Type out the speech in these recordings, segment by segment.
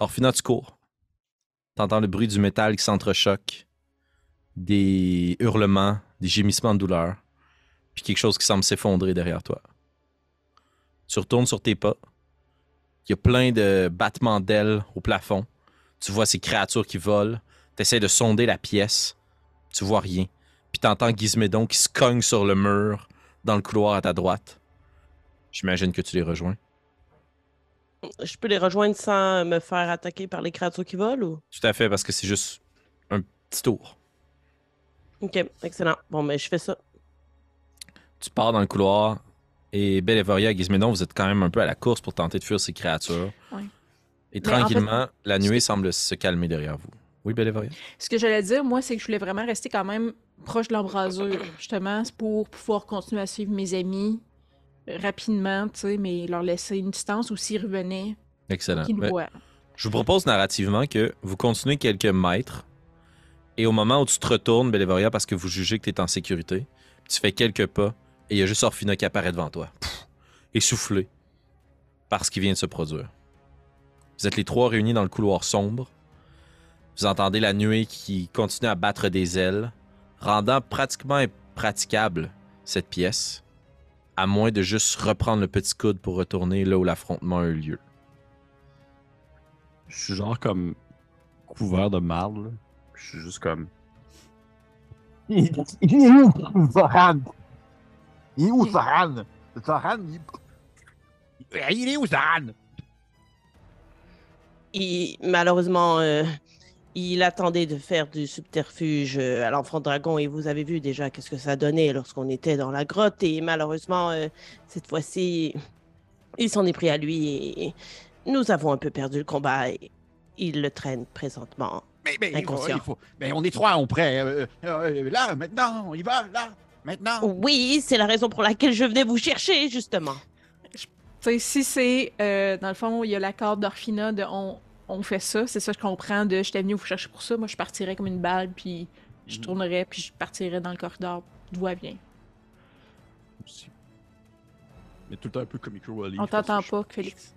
Orphina, tu cours. T'entends le bruit du métal qui s'entrechoque, des hurlements, des gémissements de douleur, puis quelque chose qui semble s'effondrer derrière toi. Tu retournes sur tes pas. Il y a plein de battements d'ailes au plafond. Tu vois ces créatures qui volent. Tu essaies de sonder la pièce. Tu vois rien. Puis t'entends Gizmédon qui se cogne sur le mur dans le couloir à ta droite. J'imagine que tu les rejoins. Je peux les rejoindre sans me faire attaquer par les créatures qui volent ou? Tout à fait, parce que c'est juste un petit tour. Ok, excellent. Bon, mais je fais ça. Tu pars dans le couloir et Bellevoria et Gizmédon, vous êtes quand même un peu à la course pour tenter de fuir ces créatures. Ouais. Et Mais en tranquillement, la nuée semble se calmer derrière vous. Oui, Bellevoria? Ce que j'allais dire, moi, c'est que je voulais vraiment rester quand même proche de l'embrasure, justement, pour pouvoir continuer à suivre mes amis rapidement, tu sais, mais leur laisser une distance ou s'ils revenaient, Excellent. qu'ils me Ben, voient. Je vous propose narrativement que vous continuez quelques mètres et au moment où tu te retournes, Bellevoria, parce que vous jugez que tu es en sécurité, tu fais quelques pas et il y a juste Orphina qui apparaît devant toi, Pff, essoufflé par ce qui vient de se produire. Vous êtes les trois réunis dans le couloir sombre. Vous entendez la nuée qui continue à battre des ailes, rendant pratiquement impraticable cette pièce, à moins de juste reprendre le petit coude pour retourner là où l'affrontement a eu lieu. Je suis genre comme couvert de marde. là. Je suis juste comme. Il est où, Zoran? Il est où, Zoran? Zoran, il... Il est où, Zoran? Il, malheureusement, euh, il attendait de faire du subterfuge euh, à l'enfant dragon et vous avez vu déjà qu'est-ce que ça donnait lorsqu'on était dans la grotte et malheureusement, euh, cette fois-ci, il s'en est pris à lui et nous avons un peu perdu le combat et il le traîne présentement. Mais, mais, il faut, Inconscient. il faut- mais on est trois, on prêt. euh, euh, là, maintenant, on y va, là, maintenant. Oui, c'est la raison pour laquelle je venais vous chercher, justement. Tu sais, si c'est, euh, dans le fond, il y a l'accord d'Orphina de on, on fait ça, c'est ça que je comprends de j'étais venu vous chercher pour ça, moi je partirais comme une balle, puis je tournerais, puis je partirais dans le corridor, d'où elle vient. aussi. Mais tout le temps un peu relief. On t'entend pas, je- Félix.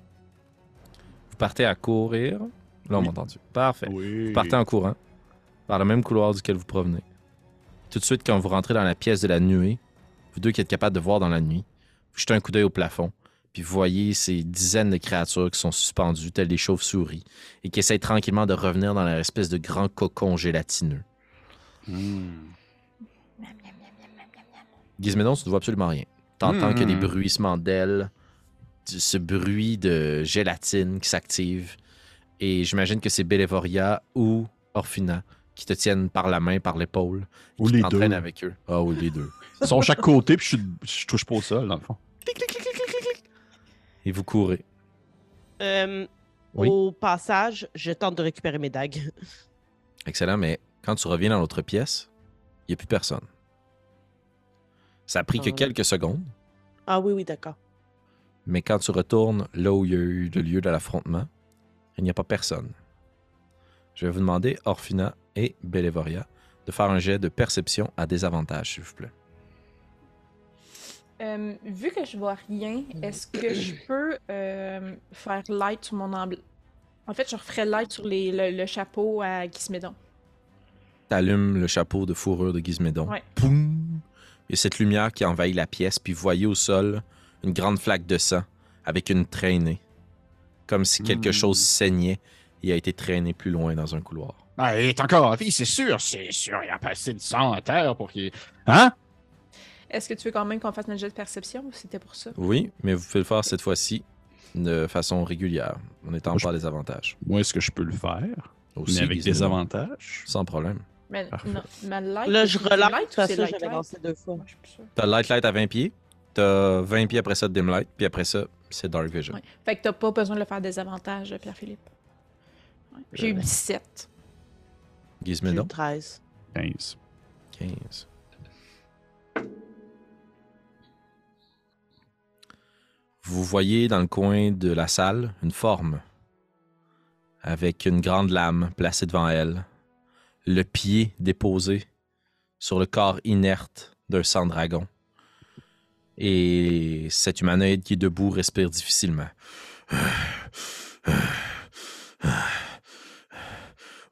Vous partez à courir. Là, on Oui. m'a entendu. Parfait. Oui. Vous partez en courant, par le même couloir duquel vous provenez. Tout de suite, quand vous rentrez dans la pièce de la nuée, vous deux qui êtes capables de voir dans la nuit, vous jetez un coup d'œil au plafond, puis vous voyez ces dizaines de créatures qui sont suspendues, telles des chauves-souris, et qui essayent tranquillement de revenir dans leur espèce de grand cocon gélatineux. Gizmédon, tu ne vois absolument rien. T'entends que des Hmm. bruissements d'ailes, ce bruit de gélatine qui s'active, et j'imagine que c'est Bellevoria ou Orphina qui te tiennent par la main, par l'épaule, Ou qui les deux. avec eux. Ah oui, les deux. Ils sont chaque côté, puis je, je touche pas au sol, dans le fond. Et vous courez. Euh, Oui. Au passage, je tente de récupérer mes dagues. Excellent, mais quand tu reviens dans l'autre pièce, il n'y a plus personne. Ça a pris que Ah. quelques secondes, Ah oui, oui, d'accord. mais quand tu retournes là où il y a eu le lieu de l'affrontement, il n'y a pas personne. Je vais vous demander, Orphina et Bellevoria, de faire un jet de perception à désavantage, s'il vous plaît. Euh, vu que je vois rien, est-ce que je peux euh, faire light sur mon emblème? En fait, je referais light sur les, le, le chapeau à Gizmédon. T'allumes le chapeau de fourrure de Gizmédon. Ouais. Poum! Il y a cette lumière qui envahit la pièce, puis vous voyez au sol une grande flaque de sang avec une traînée. Comme si quelque Hmm. chose saignait et a été traîné plus loin dans un couloir. Ah, il est encore en vie, c'est sûr, c'est sûr. Il a passé de sang à terre pour qu'il. Hein? Est-ce que tu veux quand même qu'on fasse notre jet de perception ou c'était pour ça? Oui, mais vous pouvez le faire cette fois-ci de façon régulière, en étant pas des avantages. Moi, est-ce que je peux le faire? Aussi, mais avec des avantages? Sans problème. Mais non, ma light. Là, je relâche. façon, light j'avais light? lancé deux fois. T'as Light Light à 20 pieds, t'as 20 pieds après ça de Dim Light, puis après ça, c'est Dark Vision. Ouais. Fait que t'as pas besoin de le faire des avantages, Pierre-Philippe. Ouais. J'ai eu Euh, 17. J'ai eu Gizmédon, 13. 15. 15. Vous voyez dans le coin de la salle une forme avec une grande lame placée devant elle, le pied déposé sur le corps inerte d'un sang dragon. Et cet humanoïde qui debout respire difficilement.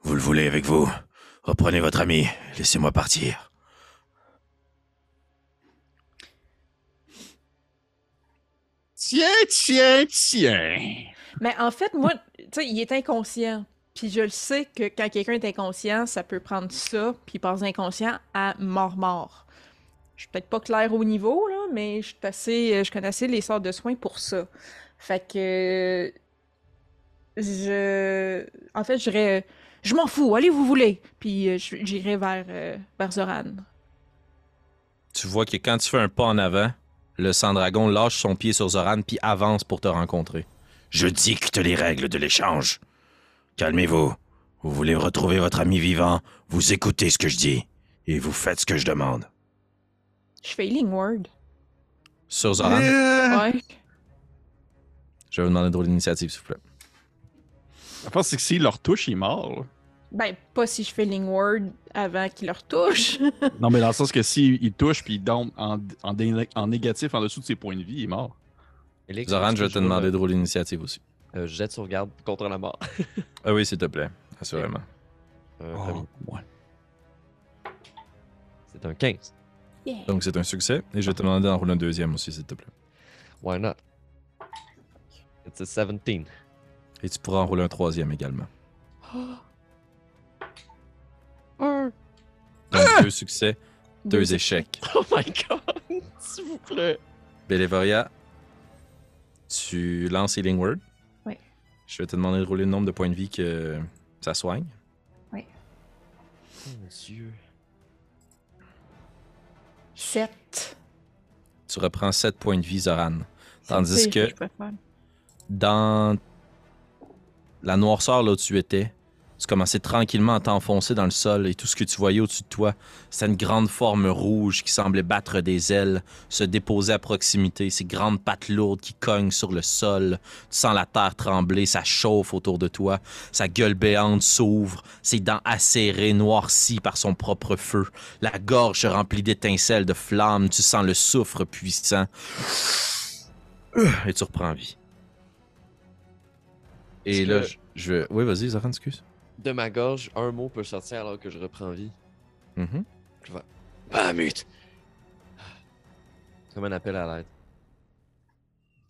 Vous le voulez avec vous? Reprenez votre ami. Laissez-moi partir. Tiens, tiens, tiens. Mais en fait, moi, tu sais, il est inconscient. Puis je le sais que quand quelqu'un est inconscient, ça peut prendre ça, puis il passe inconscient à mort-mort. Je suis peut-être pas claire au niveau, là, mais je suis assez, je connais assez les sortes de soins pour ça. Fait que je, en fait, j'irais, je m'en fous, allez vous voulez. Puis euh, je- j'irai vers euh, vers Zoran. Tu vois que quand tu fais un pas en avant, le sang-dragon lâche son pied sur Zoran puis avance pour te rencontrer. Je dicte les règles de l'échange. Calmez-vous. Vous voulez retrouver votre ami vivant, vous écoutez ce que je dis et vous faites ce que je demande. Je fais Healing Word. Sur Zoran, Euh, Ouais. je vais vous demander de l'initiative, s'il vous plaît. La force, c'est que s'il leur touche, il est mort. Ben, pas si je fais Healing Word avant qu'il leur touche. Non, mais dans le sens que s'il il touche puis il tombe en, en, dé- en négatif en dessous de ses points de vie, il est mort. Zoran, je vais te demander de rouler l'initiative aussi. euh, jet de sauvegarde contre la mort. Ah oui, s'il te plaît. Assurément. Euh, Oh, ouais. C'est un 15. Yeah. Donc c'est un succès et je vais te demander d'en rouler un deuxième aussi, s'il te plaît. Why not? It's a 17. Et tu pourras en rouler un troisième également. Donc deux succès, deux échecs. Oh my god! S'il vous plaît. Bellevoria, tu lances Healing Word. Oui. Je vais te demander de rouler le nombre de points de vie que ça soigne. Oh mon dieu. 7. Tu reprends 7 points de vie, Zoran. Tandis que faire. dans la noirceur là où tu étais, tu commençais tranquillement à t'enfoncer dans le sol et tout ce que tu voyais au-dessus de toi, c'était une grande forme rouge qui semblait battre des ailes, se déposer à proximité, ces grandes pattes lourdes qui cognent sur le sol. Tu sens la terre trembler, ça chauffe autour de toi, sa gueule béante s'ouvre, ses dents acérées, noircies par son propre feu, la gorge remplie d'étincelles, de flammes, tu sens le soufre puissant. Et tu reprends vie. Et là, que- je, je. Oui, vas-y, Zoran, excuse. De ma gorge, un mot peut sortir alors que je reprends vie. Mhm. Bahamut! Comme un appel à l'aide.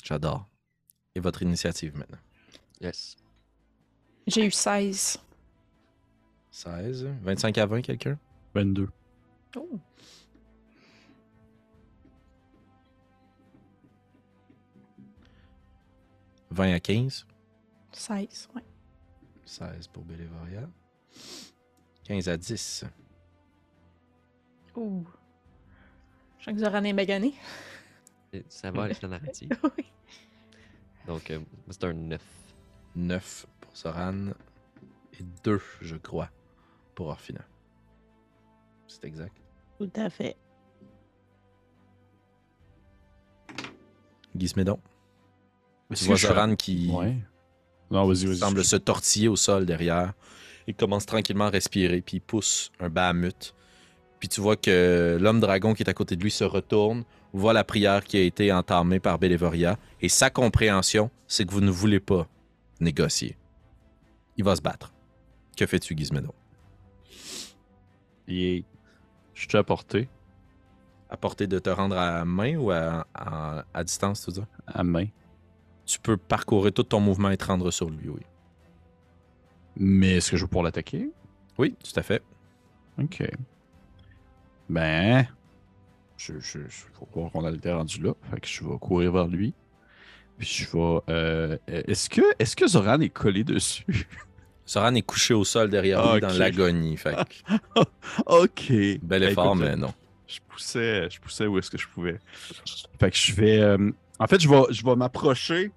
J'adore. Et votre initiative maintenant. Yes. J'ai eu 16. 16, 25 à 20, quelqu'un? 22. Oh. « 20 à 15. 16, ouais. 16 pour Bellevoria. 15 à 10. Ouh. Je sens que Zoran est magané. Ça va avec la narrative. Oui. Donc, euh, c'est un 9. 9 pour Zoran. Et 2, je crois, pour Orphina. C'est exact. Tout à fait. Guy Smédon. Tu vois Zoran qui Ouais. Non, vas-y, vas-y. semble se tortiller au sol derrière. Il commence tranquillement à respirer, puis il pousse un bahamut. Puis tu vois que l'homme dragon qui est à côté de lui se retourne, voit la prière qui a été entamée par Bellevoria, et sa compréhension, c'est que vous ne voulez pas négocier. Il va se battre. Que fais-tu, Gizmedo? Il est... Je suis à portée, À portée de te rendre à main ou à, à- à distance, tout ça? à main. Tu peux parcourir tout ton mouvement et te rendre sur lui, oui. Mais est-ce que je vais pouvoir l'attaquer? Oui, tout à fait. Ok. Ben. Je, je, je faut croire qu'on a été rendu là. Fait que je vais courir vers lui. Puis je vais. euh, est-ce que, est-ce que Zoran est collé dessus? Soran est couché au sol derrière lui dans l'agonie. Fait que ok. bel Ben, effort, écoute, mais non. Je poussais, je poussais où est-ce que je pouvais. Fait que je vais. euh, en fait, je vais, je vais m'approcher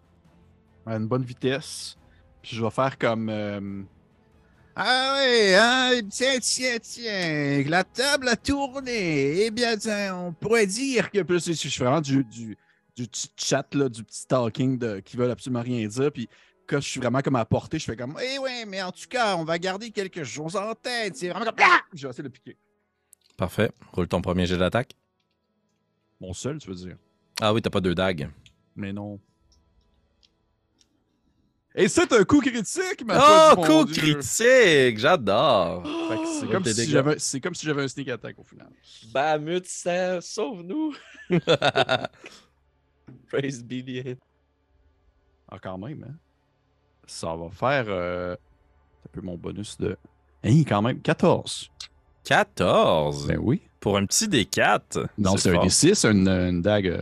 à une bonne vitesse. Puis je vais faire comme. euh, Ah oui, hein, tiens, tiens, tiens, la table a tourné. Eh bien, tiens, on pourrait dire que. Puis je suis vraiment du, du, du petit chat, là, du petit talking de, qui veulent absolument rien dire. Puis quand je suis vraiment comme à portée, je fais comme. Eh oui, mais en tout cas, on va garder quelque chose en tête. C'est vraiment comme. Ah! Je vais essayer de le piquer. Parfait. Roule ton premier jet d'attaque. Mon seul, tu veux dire? Ah oui, t'as pas deux dagues. Mais non. Et c'est un coup critique, ma Oh, foi coup Dieu. critique! J'adore! Fait que C'est Oh, comme, si dégâts. j'avais- c'est comme si j'avais un sneak attack au final. Bahamut, ça, sauve-nous! Praise be the end. Ah, quand même, hein. Ça va faire. Euh... Un peu mon bonus de. Hein, quand même, 14. 14! Ben oui. Pour un petit D4. Non, c'est un fort. D6, une, une dague. euh,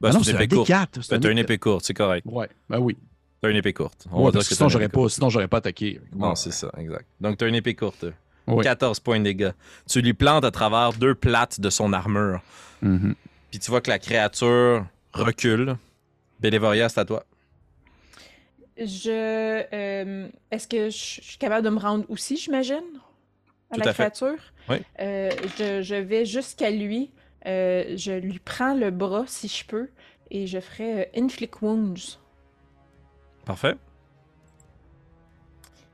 Ben, ah non, c'est un épée courte. D4. c'est Ben, T'as un une D4. épée courte, c'est correct. Ouais, ben oui. T'as une épée courte. On Ouais, va dire parce que sinon, j'aurais pas, sinon, j'aurais pas attaqué. Non, c'est ça, exact. Donc, t'as une épée courte. Oui. 14 points de dégâts. Tu lui plantes à travers deux plates de son armure. Mhm. Puis tu vois que la créature recule. Bélévoria, c'est à toi. Je. euh, Est-ce que je suis capable de me rendre aussi, j'imagine? À Tout la à fait. créature? Oui. Euh, je, je vais jusqu'à lui. euh, je lui prends le bras si je peux. Et je ferai euh, Inflict Wounds. Parfait.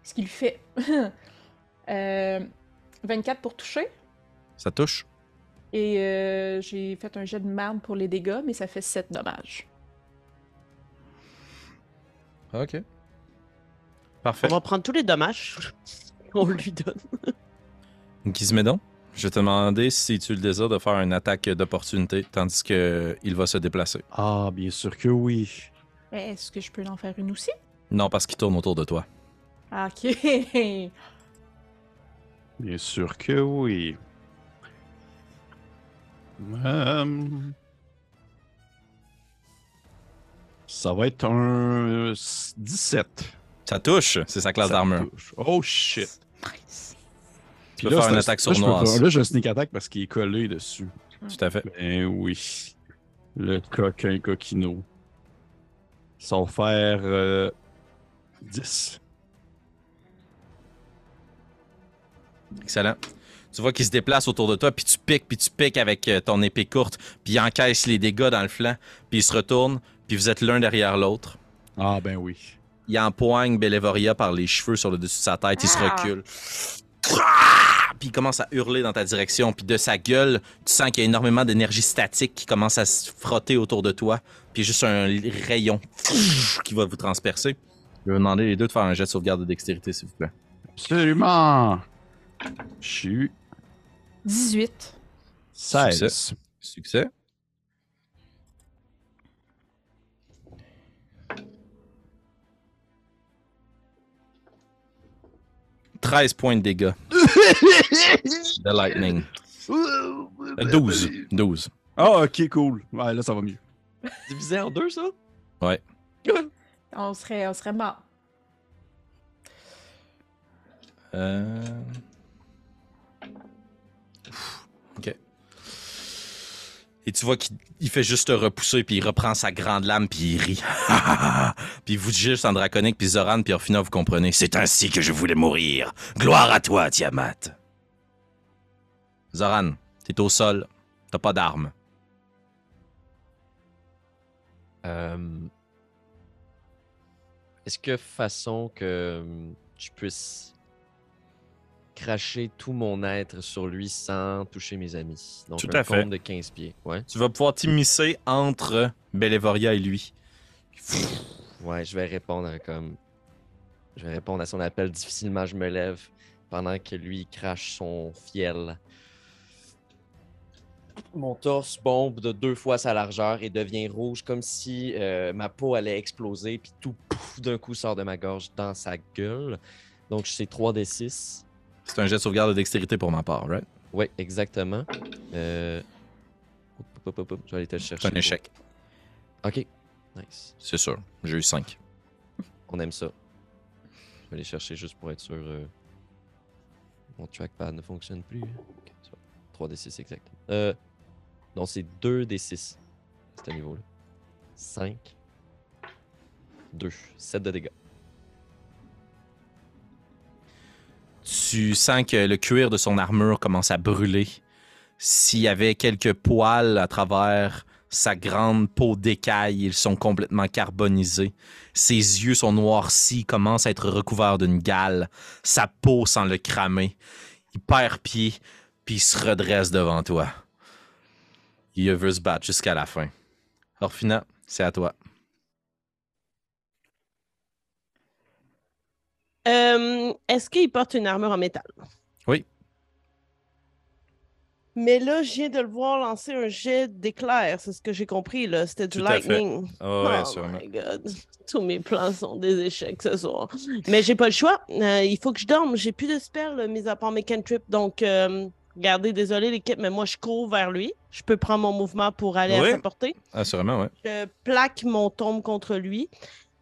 Ce qui lui fait. euh, 24 pour toucher. Ça touche. Et euh, j'ai fait un jet de merde pour les dégâts, mais ça fait 7 dommages. OK. Parfait. On va prendre tous les dommages qu'on lui donne. Gizmédon, je vais te demander si tu le désires de faire une attaque d'opportunité tandis que il va se déplacer. Ah, bien sûr que oui. Est-ce que je peux en faire une aussi? Non, parce qu'il tourne autour de toi. Ah, ok. Bien sûr que oui. Euh, Ça va être un euh, 17. Ça touche, c'est sa classe d'armure. Oh shit. nice. Tu peux faire une un- attaque sournoise. faire- Là, j'ai un sneak attack parce qu'il est collé dessus. Tout à fait. Ben oui. Le coquin coquino. Va faire euh, 10. Excellent. Tu vois qu'il se déplace autour de toi, puis tu piques, puis tu piques avec euh, ton épée courte, puis il encaisse les dégâts dans le flanc, puis il se retourne, puis vous êtes l'un derrière l'autre. Ah ben oui. Il empoigne Bélévoria par les cheveux sur le dessus de sa tête, il se Ah. Puis il commence à hurler dans ta direction, puis de sa gueule, tu sens qu'il y a énormément d'énergie statique qui commence à se frotter autour de toi, puis juste un rayon qui va vous transpercer. Je vais vous demander les deux de faire un jet de sauvegarde de dextérité, s'il vous plaît. Absolument. Je suis 18. 16. Succès. « 13 points de dégâts de lightning. Euh, 12. 12. Ah, ok, cool. Ouais, là, ça va mieux. Divisé en deux, ça? On serait, on serait mort. Euh... Et tu vois qu'il il fait juste te repousser, puis il reprend sa grande lame, puis il rit. puis vous juste en draconique, puis Zoran, puis Orphina, vous comprenez. C'est ainsi que je voulais mourir. Gloire à toi, Tiamat. Zoran, t'es au sol. T'as pas d'arme. Euh, Est-ce que façon que je puisse cracher tout mon être sur lui sans toucher mes amis? Donc Tout un à fait. de 15 pieds. Ouais. Tu vas pouvoir t'immiscer entre Bélévoria et lui. Ouais, je vais répondre à comme. Je vais répondre à son appel difficilement, je me lève pendant que lui crache son fiel. Mon torse bombe de deux fois sa largeur et devient rouge comme si euh, ma peau allait exploser, puis tout d'un coup sort de ma gorge dans sa gueule. Donc c'est 3d6. C'est un jet de sauvegarde de dextérité pour ma part, right? Oui, exactement. Euh... Je vais aller te le chercher. C'est un échec. Ok, nice. C'est sûr. J'ai eu 5. On aime ça. Je vais aller chercher juste pour être sûr. euh, Mon trackpad ne fonctionne plus. Ok, c'est bon. 3d6 exact. Euh... Non, c'est 2d6. C'est à niveau-là. 5. 2. 7 de dégâts. Tu sens que le cuir de son armure commence à brûler. S'il y avait quelques poils à travers sa grande peau d'écaille, ils sont complètement carbonisés. Ses yeux sont noircis, commencent à être recouverts d'une gale. Sa peau sent le cramer. Il perd pied, puis il se redresse devant toi. Il veut se battre jusqu'à la fin. Orphina, c'est à toi. Euh, Est-ce qu'il porte une armure en métal? Oui. Mais là, je viens de le voir lancer un jet d'éclair, c'est ce que j'ai compris, là. C'était du Tout lightning. Ah ouais, oh my god. Tous mes plans sont des échecs ce soir. Mais j'ai pas le choix. Euh, il faut que je dorme. J'ai plus de spells, mis à part mes cantrips. Donc, euh, regardez, désolé l'équipe, mais moi, je cours vers lui. Je peux prendre mon mouvement pour aller Oui. à sa portée. Ah, sûrement, ouais. Je plaque mon tombe contre lui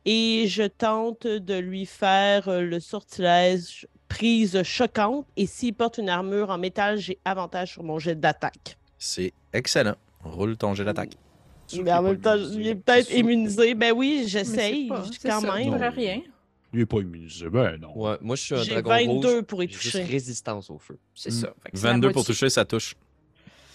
et je tente de lui faire euh, le sortilège prise choquante. Et s'il porte une armure en métal, j'ai avantage sur mon jet d'attaque. C'est excellent. Roule ton jet d'attaque. Mais en même temps, immunisé. il est peut-être immunisé. Ben oui, j'essaye quand ça, même. rien. Il est pas immunisé. Ben non. Ouais, moi je suis un J'ai dragon 22 rouge. pour y J'ai juste toucher. résistance au feu. C'est Mm. ça. Fait que c'est la 22 pour toucher, ça touche.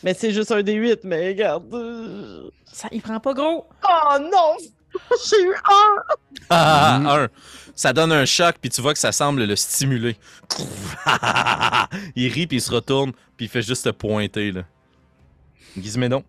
Mais c'est juste un D8, mais regarde. Ça, il prend pas gros. Oh non! J'ai eu un! Ah, un. Ça donne un choc, puis tu vois que ça semble le stimuler. il rit, puis il se retourne, puis il fait juste te pointer, là. Gizmédon,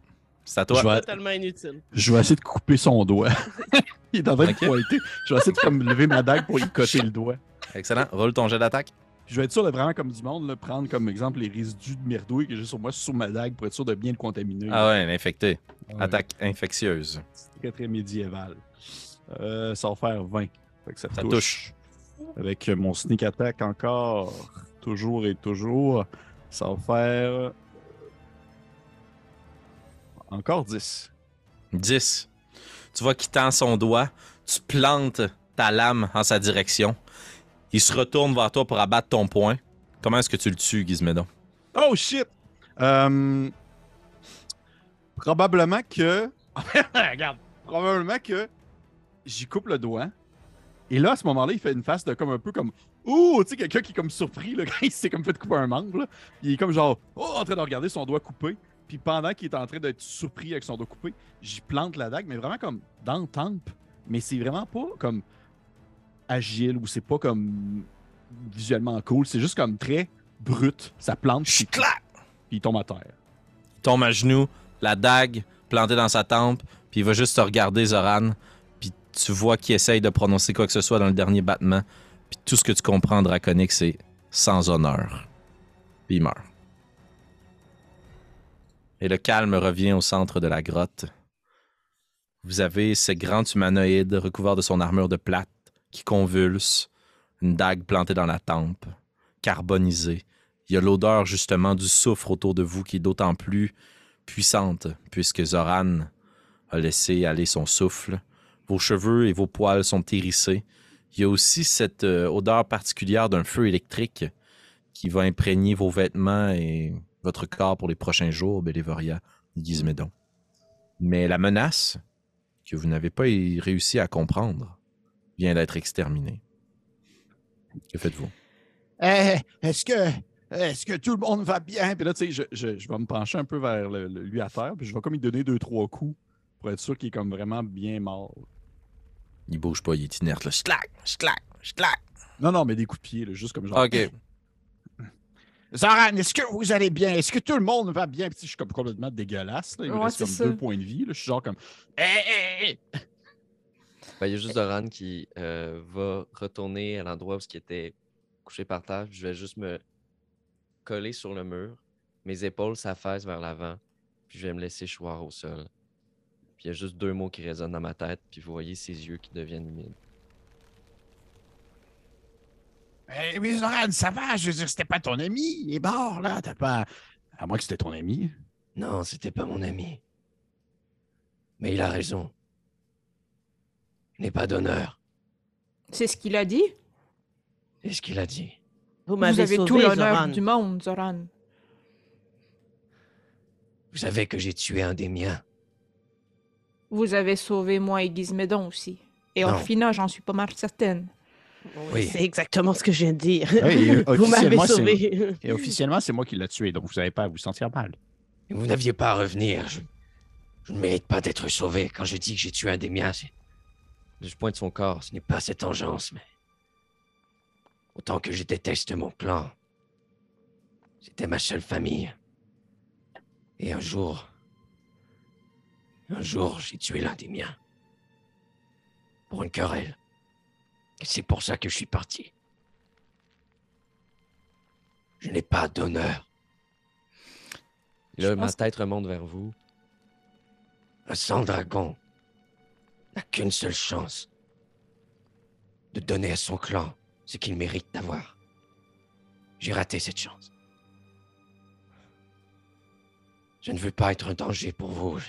c'est à toi. Je vais- Totalement inutile. Je vais essayer de couper son doigt. il est en train de Ok. pointer. Je vais essayer de comme, lever ma dague pour y coter le doigt. Excellent. Roule ton jet d'attaque. Je vais être sûr de vraiment, comme du monde, là, prendre comme exemple les résidus de merdouille que j'ai sur moi sur ma dague pour être sûr de bien le contaminer. Ah ouais, infecté. Ouais. Attaque infectieuse. Très, très médiéval. Euh, ça va faire 20. Fait que ça, Ça touche. touche. Avec mon sneak attack encore. Toujours et toujours. Ça va faire. Encore 10. 10. Tu vois qu'il tend son doigt. Tu plantes ta lame en sa direction. Il se retourne vers toi pour abattre ton poing. Comment est-ce que tu le tues, Gizmédon? Oh shit! Euh, probablement que. Regarde. Probablement que j'y coupe le doigt. Et là, à ce moment-là, il fait une face de comme un peu comme. Ouh! Tu sais, quelqu'un qui est comme surpris là, quand il s'est comme fait couper un membre. là. Il est comme genre. Oh! En train de regarder son doigt coupé. Puis pendant qu'il est en train d'être surpris avec son doigt coupé, j'y plante la dague, mais vraiment comme dans le temple. Mais c'est vraiment pas comme agile ou c'est pas comme visuellement cool. C'est juste comme très brut. Ça plante. puis- puis il tombe à terre. Il tombe à genoux, la dague plantée dans sa tempe, il va juste te regarder, Zoran. Puis tu vois qu'il essaye de prononcer quoi que ce soit dans le dernier battement. Puis tout ce que tu comprends en draconique, c'est sans honneur. Puis il meurt. Et le calme revient au centre de la grotte. Vous avez ce grand humanoïde recouvert de son armure de plate qui convulse, une dague plantée dans la tempe, carbonisée. Il y a l'odeur justement du soufre autour de vous qui est d'autant plus puissante puisque Zoran a laissé aller son souffle. Vos cheveux et vos poils sont hérissés. Il y a aussi cette euh, odeur particulière d'un feu électrique qui va imprégner vos vêtements et votre corps pour les prochains jours, Bélévoria, Gizmédon. Mais la menace que vous n'avez pas réussi à comprendre vient d'être exterminée. Que faites-vous? Eh, est-ce que, est-ce que tout le monde va bien? Puis là, tu sais, je, vais me pencher un peu vers lui à terre, puis je vais comme lui donner deux, trois coups pour être sûr qu'il est comme vraiment bien mort. Il bouge pas, il est inerte. Là. Schlac, schlac, schlac. Non, non, mais des coups de pied, là, juste comme genre. OK. Zoran, est-ce que vous allez bien? Est-ce que tout le monde va bien? Puis je suis comme complètement dégueulasse. Là. Il me reste comme ça. deux points de vie. Là. Je suis genre comme. Eh, eh, eh. Ben, il y a juste Zoran qui euh, va retourner à l'endroit où il était couché par terre. Je vais juste me coller sur le mur, mes épaules s'affaissent vers l'avant, puis je vais me laisser choir au sol. Puis il y a juste deux mots qui résonnent dans ma tête, puis vous voyez ses yeux qui deviennent humides. Eh oui, Zoran, ça va. Je veux dire, c'était pas ton ami. Il est mort, là. T'as pas. À moins que c'était ton ami. Non, c'était pas mon ami. Mais il a raison. Je n'ai pas d'honneur. C'est ce qu'il a dit? C'est ce qu'il a dit. Vous Vous m'avez avez sauvé, tout l'honneur du monde, Zoran. Vous savez que j'ai tué un des miens. Vous avez sauvé moi et Gizmédon aussi. Et Non. Orphina, j'en suis pas mal certaine. Oui. C'est exactement ce que je viens de dire. Oui, Vous m'avez officiellement, c'est- sauvé. Et officiellement, c'est moi qui l'ai tué, donc vous n'avez pas à vous sentir mal. Et vous n'aviez pas à revenir. Je, je ne mérite pas d'être sauvé. Quand je dis que j'ai tué un des miens, c'est... Je pointe son corps. Ce n'est pas cette engeance, mais... Autant que je déteste mon clan. C'était ma seule famille. Et un jour... Un jour, j'ai tué l'un des miens. Pour une querelle. Et c'est pour ça que je suis parti. Je n'ai pas d'honneur. Là, ma tête remonte vers vous. Un sang dragon n'a qu'une seule chance de donner à son clan ce qu'il mérite d'avoir. J'ai raté cette chance. Je ne veux pas être un danger pour vous.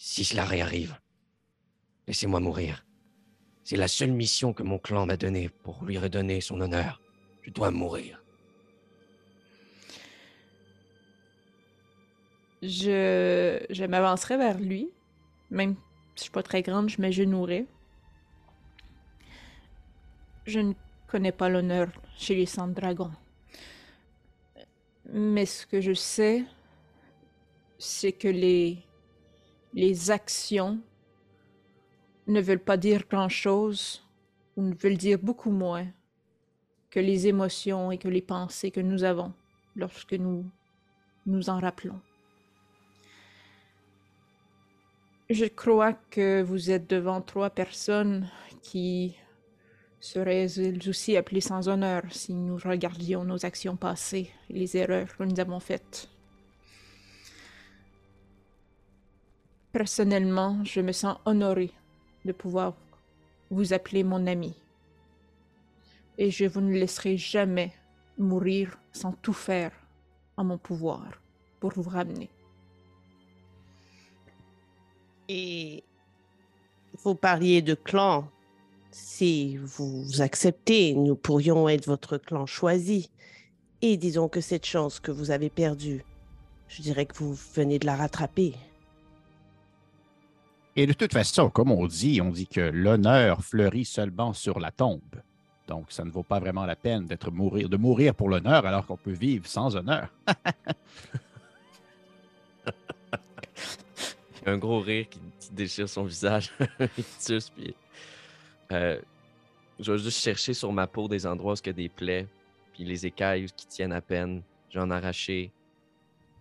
Si cela réarrive, laissez-moi mourir. C'est la seule mission que mon clan m'a donnée pour lui redonner son honneur. Je dois mourir. Je, je m'avancerai vers lui. Même si je suis pas très grande, je m'agenouillerai. Je ne connais pas l'honneur chez les sangs de dragon. Mais ce que je sais, c'est que les, les actions ne veulent pas dire grand-chose ou ne veulent dire beaucoup moins que les émotions et que les pensées que nous avons lorsque nous nous en rappelons. Je crois que vous êtes devant trois personnes qui seraient elles aussi appelées sans honneur si nous regardions nos actions passées et les erreurs que nous avons faites. Personnellement, je me sens honoré de pouvoir vous appeler mon ami. Et je vous ne laisserai jamais mourir sans tout faire en mon pouvoir pour vous ramener. Et vous parliez de clan. Si vous acceptez, nous pourrions être votre clan choisi. Et disons que cette chance que vous avez perdue, je dirais que vous venez de la rattraper. Et de toute façon, comme on dit, on dit que l'honneur fleurit seulement sur la tombe. Donc, ça ne vaut pas vraiment la peine d'être mourir, de mourir pour l'honneur alors qu'on peut vivre sans honneur. Il y a un gros rire qui, déchire son visage. Euh, je vais juste chercher sur ma peau des endroits où il y a des plaies, puis les écailles qui tiennent à peine. J'en ai arraché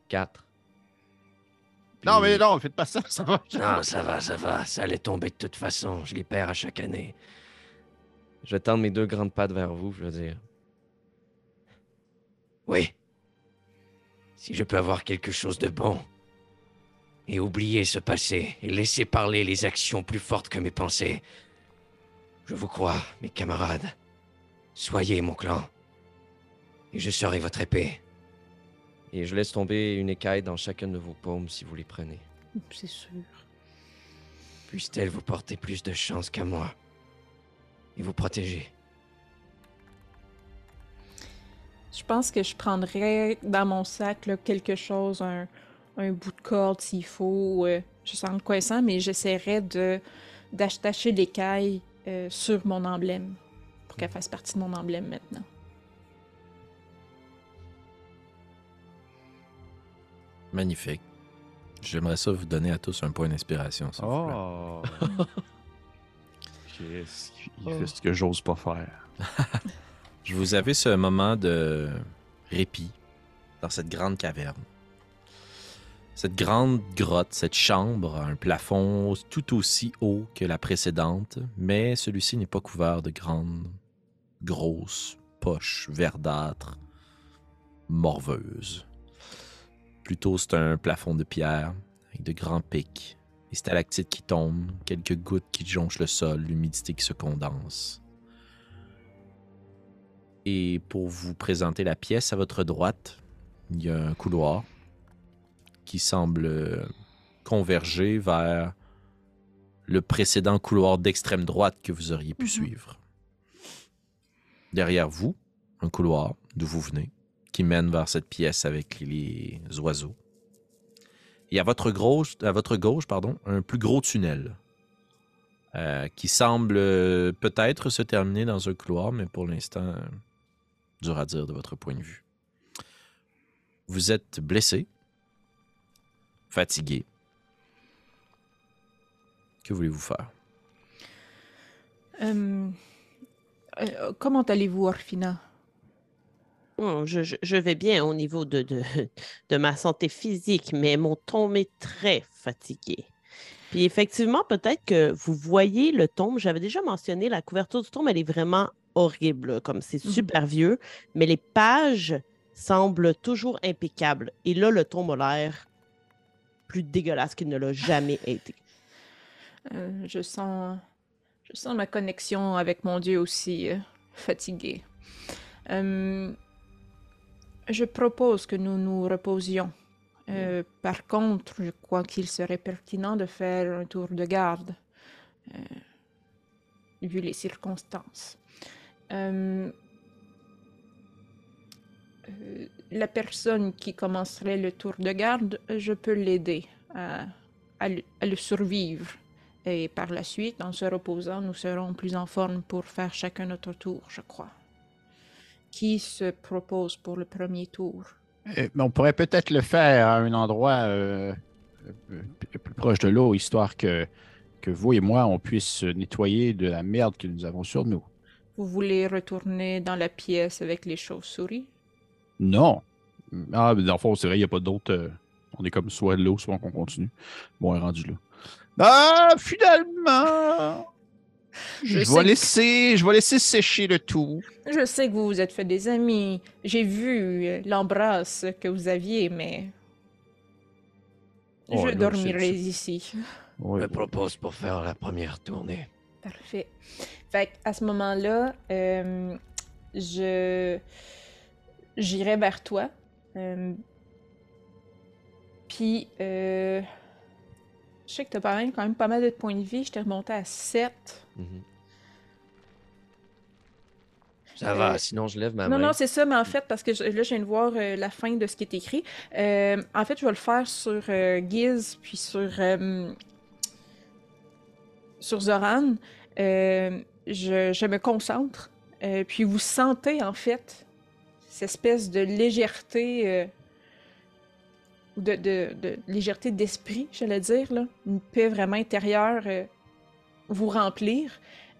quatre. Non, mais non, faites pas ça, ça va. Non, ça va, ça va. Ça allait tomber de toute façon. Je les perds à chaque année. Je vais tendre mes deux grandes pattes vers vous, je veux dire. Oui. Si je peux avoir quelque chose de bon. Et oublier ce passé et laisser parler les actions plus fortes que mes pensées. Je vous crois, mes camarades. Soyez mon clan. Et je serai votre épée. Et je laisse tomber une écaille dans chacune de vos paumes si vous les prenez. C'est sûr. Puisse-t-elle vous porter plus de chance qu'à moi. Et vous protéger. Je pense que je prendrais dans mon sac là, quelque chose, un, un bout de corde s'il faut. euh, je sens le coincant, mais j'essaierais de d'attacher l'écaille euh, sur mon emblème pour qu'elle fasse partie de mon emblème maintenant. Magnifique. J'aimerais ça vous donner à tous un point d'inspiration. s'il vous plaît. Oh! Qu'est-ce qu'il Oh. fait ce que j'ose pas faire? Je vous avais ce moment de répit dans cette grande caverne. Cette grande grotte, cette chambre a un plafond tout aussi haut que la précédente, mais celui-ci n'est pas couvert de grandes, grosses poches verdâtres, morveuses. Plutôt, c'est un plafond de pierre avec de grands pics, des stalactites qui tombent, quelques gouttes qui jonchent le sol, l'humidité qui se condense. Et pour vous présenter la pièce, à votre droite, il y a un couloir qui semble converger vers le précédent couloir d'extrême droite que vous auriez pu Mhm. suivre. Derrière vous, un couloir d'où vous venez, qui mène vers cette pièce avec les oiseaux. Et à votre gauche, à votre gauche pardon, un plus gros tunnel euh, qui semble euh, peut-être se terminer dans un couloir, mais pour l'instant, euh, dur à dire de votre point de vue. Vous êtes blessé, fatigué. Que voulez-vous faire? Comment allez-vous, Orfina? Je, je- je vais bien au niveau de, de, de ma santé physique, mais mon tombe est très fatigué. Puis effectivement, peut-être que vous voyez le tombe. J'avais déjà mentionné la couverture du tombe, elle est vraiment horrible, comme c'est Mhm. super vieux, mais les pages semblent toujours impeccables. Et là, le tombe a l'air plus dégueulasse qu'il ne l'a jamais été. Euh, je sens, je sens ma connexion avec mon Dieu aussi euh, fatiguée. Euh, je propose que nous nous reposions. Euh, par contre, je crois qu'il serait pertinent de faire un tour de garde, euh, vu les circonstances. Euh, la personne qui commencerait le tour de garde, je peux l'aider à, à le- à le survivre. Et par la suite, en se reposant, nous serons plus en forme pour faire chacun notre tour, je crois. Qui se propose pour le premier tour Euh, on pourrait peut-être le faire à un endroit euh, euh, plus proche de l'eau, histoire que, que vous et moi, on puisse se nettoyer de la merde que nous avons sur nous. Vous voulez retourner dans la pièce avec les chauves-souris? Non. Ah, mais dans le fond, c'est vrai, il n'y a pas d'autre. euh, on est comme soit de l'eau, soit qu'on continue. Bon, on est rendu là. Ah, finalement! Je Je, vais que- laisser, je vais laisser sécher le tout. Je sais que vous vous êtes fait des amis. J'ai vu euh, l'embrasse que vous aviez, mais Oh, je dormirai ici. Ouais, me propose pour faire la première tournée. Parfait. Fait à ce moment-là, euh, je j'irai vers toi. Euh, Puis, euh, je sais que t'as pas quand même pas mal de points de vie. Je t'ai remonté à 7. Mhm. Ça Euh, va. Sinon, je lève ma Non, main. non, c'est ça, mais en fait, parce que je- là, je viens de voir euh, la fin de ce qui est écrit. Euh, en fait, je vais le faire sur euh, Giz, puis sur, euh, sur Zoran. Euh, je, je me concentre, euh, puis vous sentez, en fait, cette espèce de légèreté, euh, ou de, de, de légèreté d'esprit, j'allais dire, là. Une paix vraiment intérieure euh, vous remplir.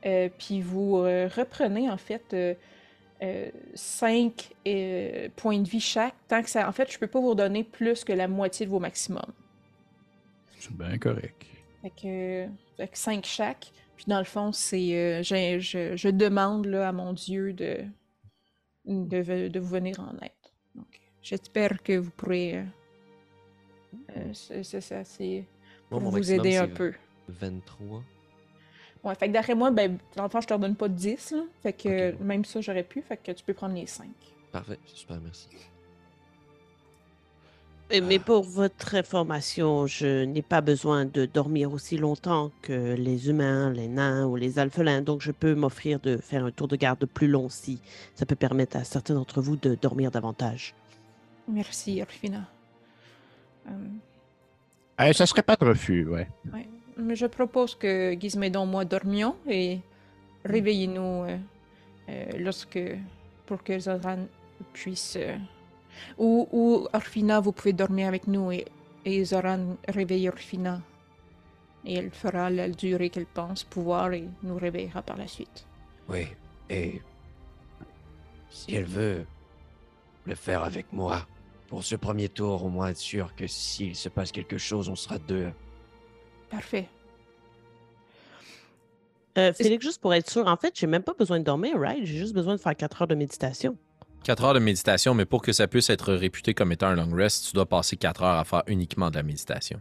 Euh, puis vous euh, reprenez, en fait, euh, 5 points de vie chaque, tant que ça. En fait, je peux pas vous redonner plus que la moitié de vos maximums. C'est bien correct. Fait que, 5 chaque. Puis dans le fond, c'est. euh, j'ai- je, je demande là, à mon Dieu de, de, de vous venir en aide. Donc, j'espère que vous pourrez. Euh, euh, c'est c'est ça, c'est. Moi, Pour mon vous maximum, aider un c'est peu. 23. Ouais, fait que d'après moi, ben, dans le fond, je te redonne pas 10, là. Fait que Ok. même ça, j'aurais pu. Fait que tu peux prendre les 5. Parfait, super, merci. Et- Mais pour votre information, je n'ai pas besoin de dormir aussi longtemps que les humains, les nains ou les alphelins, donc je peux m'offrir de faire un tour de garde plus long si ça peut permettre à certains d'entre vous de dormir davantage. Merci, Orfina. Euh, Euh, ça serait pas de refus, ouais. Ouais. Mais je propose que Gizmédon et moi dormions et réveillez-nous euh, euh, lorsque. pour que Zoran puisse. euh, ou, ou Orfina, vous pouvez dormir avec nous et, et Zoran réveille Orfina. Et elle fera la durée qu'elle pense pouvoir et nous réveillera par la suite. Oui. Et si elle veut le faire avec moi, pour ce premier tour, au moins être sûr que s'il se passe quelque chose, on sera deux. Parfait. Euh, Félix, juste pour être sûr, en fait, j'ai même pas besoin de dormir, right? J'ai juste besoin de faire 4 heures de méditation. 4 heures de méditation, mais pour que ça puisse être réputé comme étant un long rest, tu dois passer 4 heures à faire uniquement de la méditation.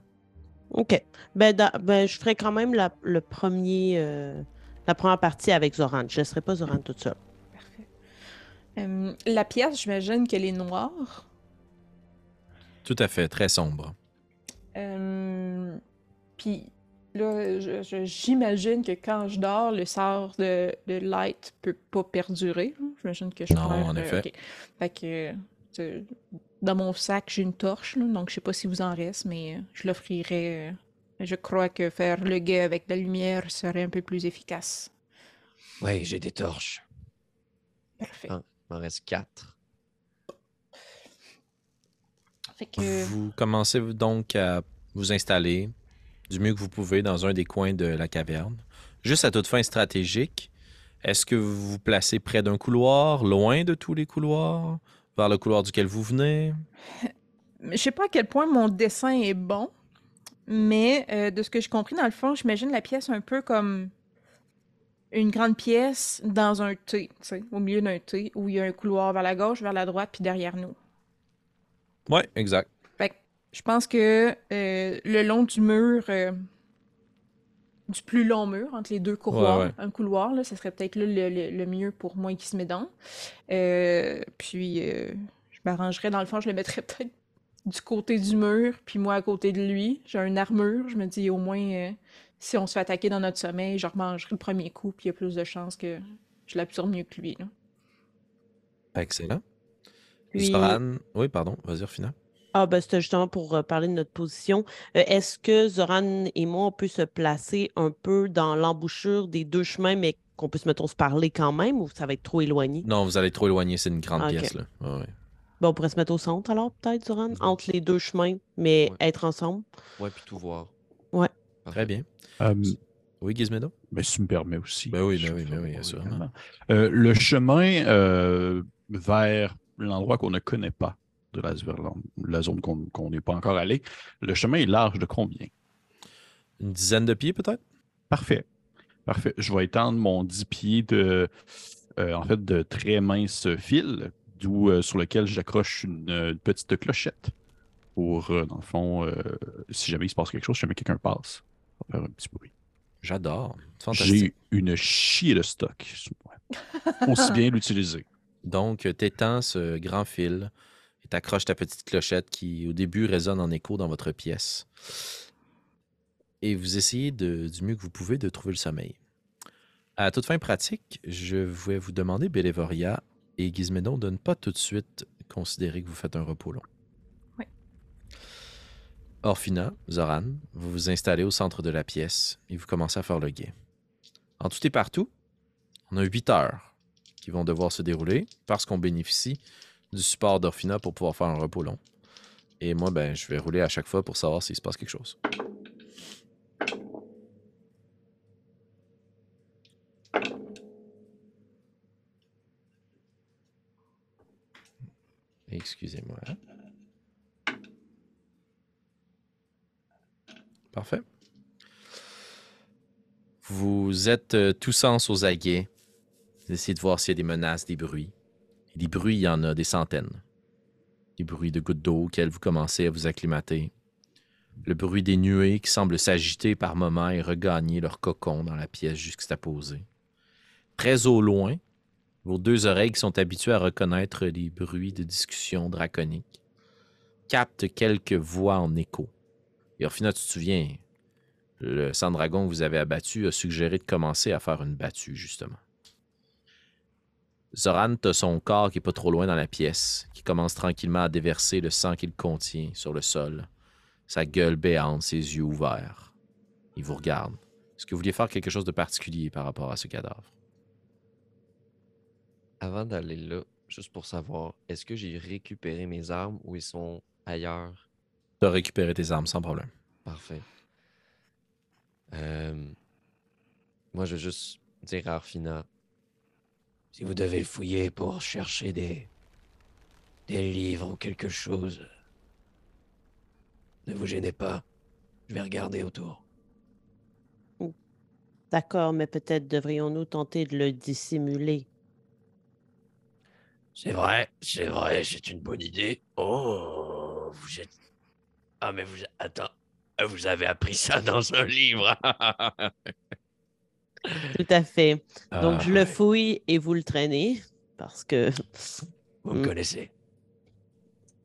OK. Ben, da- ben, je ferai quand même la, le premier, euh, la première partie avec Zoran. Je ne laisserai pas Zoran toute seule. Parfait. Euh, la pièce, j'imagine qu'elle est noire. Tout à fait, très sombre. Euh, Puis là, j'imagine que quand je dors, le sort de, de light peut pas perdurer. J'imagine que je Non, perds, en euh, effet. Fait que euh, dans mon sac, j'ai une torche, là, donc je sais pas si vous en reste, mais je l'offrirai. je crois que faire le guet avec la lumière serait un peu plus efficace. Oui, j'ai des torches. Parfait. Il m'en reste 4. Fait que Vous commencez donc à vous installer du mieux que vous pouvez dans un des coins de la caverne. Juste à toute fin stratégique, est-ce que vous vous placez près d'un couloir, loin de tous les couloirs, vers le couloir duquel vous venez? Je sais pas à quel point mon dessin est bon, mais euh, de ce que j'ai compris, dans le fond, j'imagine la pièce un peu comme une grande pièce dans un T, au milieu d'un T, où il y a un couloir vers la gauche, vers la droite, puis derrière nous. Ouais, exact. Fait que je pense que euh, le long du mur, euh, du plus long mur, entre les deux couloirs, Ouais, ouais. un couloir, là, ça serait peut-être là le, le- le mieux pour moi qui se met dans. Euh, puis euh, je m'arrangerais, dans le fond, je le mettrais peut-être du côté du mur, puis moi à côté de lui. J'ai une armure, je me dis au moins, euh, si on se fait attaquer dans notre sommeil, je remangerai le premier coup, puis il y a plus de chances que je l'absorbe mieux que lui. là. Excellent. Puis- Zoran. Oui, pardon. Vas-y, Rufina. Ah, ben, c'était justement pour euh, parler de notre position. Euh, Est-ce que Zoran et moi, on peut se placer un peu dans l'embouchure des deux chemins, mais qu'on puisse, mettons, se parler quand même, ou ça va être trop éloigné? Non, vous allez trop éloigner, c'est une grande Ok. pièce, là. Ouais. Ben, on pourrait se mettre au centre, alors, peut-être, Zoran, entre les deux chemins, mais Ouais. être ensemble. Ouais, puis tout voir. Ouais. Très bien. Euh, Oui, Gizmedo? ben, si tu me permets aussi. Ben oui, ben oui, ben oui, faire assurément. Euh, le chemin euh, vers l'endroit qu'on ne connaît pas de la, zone qu'on n'est pas encore allé, le chemin est large de combien? Une dizaine de pieds, peut-être? Parfait. Parfait. Je vais étendre mon 10 pieds de, euh, en fait, de très mince fil, d'où euh, sur lequel j'accroche une, euh, petite clochette pour, euh, dans le fond, si jamais il se passe quelque chose, si jamais quelqu'un passe, faire un petit bruit. J'adore. J'ai une chier de stock. Aussi bien l'utiliser. Donc, t'étends ce grand fil et t'accroches ta petite clochette qui, au début, résonne en écho dans votre pièce. Et vous essayez de- du mieux que vous pouvez de trouver le sommeil. À toute fin pratique, je vais vous demander, Bélévoria et Gizmédon, de ne pas tout de suite considérer que vous faites un repos long. Oui. Orphina, Zoran, vous vous installez au centre de la pièce et vous commencez à faire le guet. En tout et partout, on a huit heures qui vont devoir se dérouler parce qu'on bénéficie du support d'Orphina pour pouvoir faire un repos long. Et moi, ben, je vais rouler à chaque fois pour savoir s'il se passe quelque chose. Excusez-moi. Parfait. Vous êtes euh, tous sens aux aguets. Essayez de voir s'il y a des menaces, des bruits. Et des bruits, il y en a des centaines. Des bruits de gouttes d'eau auxquels vous commencez à vous acclimater. Le bruit des nuées qui semblent s'agiter par moments et regagner leur cocon dans la pièce juxtaposée. Très au loin, vos deux oreilles qui sont habituées à reconnaître les bruits de discussions draconiques captent quelques voix en écho. Et au final, tu te souviens, le sang dragon que vous avez abattu a suggéré de commencer à faire une battue, justement. Zoran a son corps qui est pas trop loin dans la pièce, qui commence tranquillement à déverser le sang qu'il contient sur le sol. Sa gueule béante, ses yeux ouverts. Il vous regarde. Est-ce que vous vouliez faire quelque chose de particulier par rapport à ce cadavre? Avant d'aller là, juste pour savoir, est-ce que j'ai récupéré mes armes ou ils sont ailleurs? Tu as récupéré tes armes sans problème. Parfait. Euh, Moi, je vais juste dire à Arfina, Si vous devez le fouiller pour chercher des. des livres ou quelque chose, ne vous gênez pas. Je vais regarder autour. D'accord, mais peut-être devrions-nous tenter de le dissimuler. C'est vrai, c'est vrai, c'est une bonne idée. Oh, vous êtes. Ah, mais vous. Attends. Vous avez appris ça dans un livre. Tout à fait. Donc, Ah, je le fouille et vous le traînez, parce que vous me Mm. connaissez.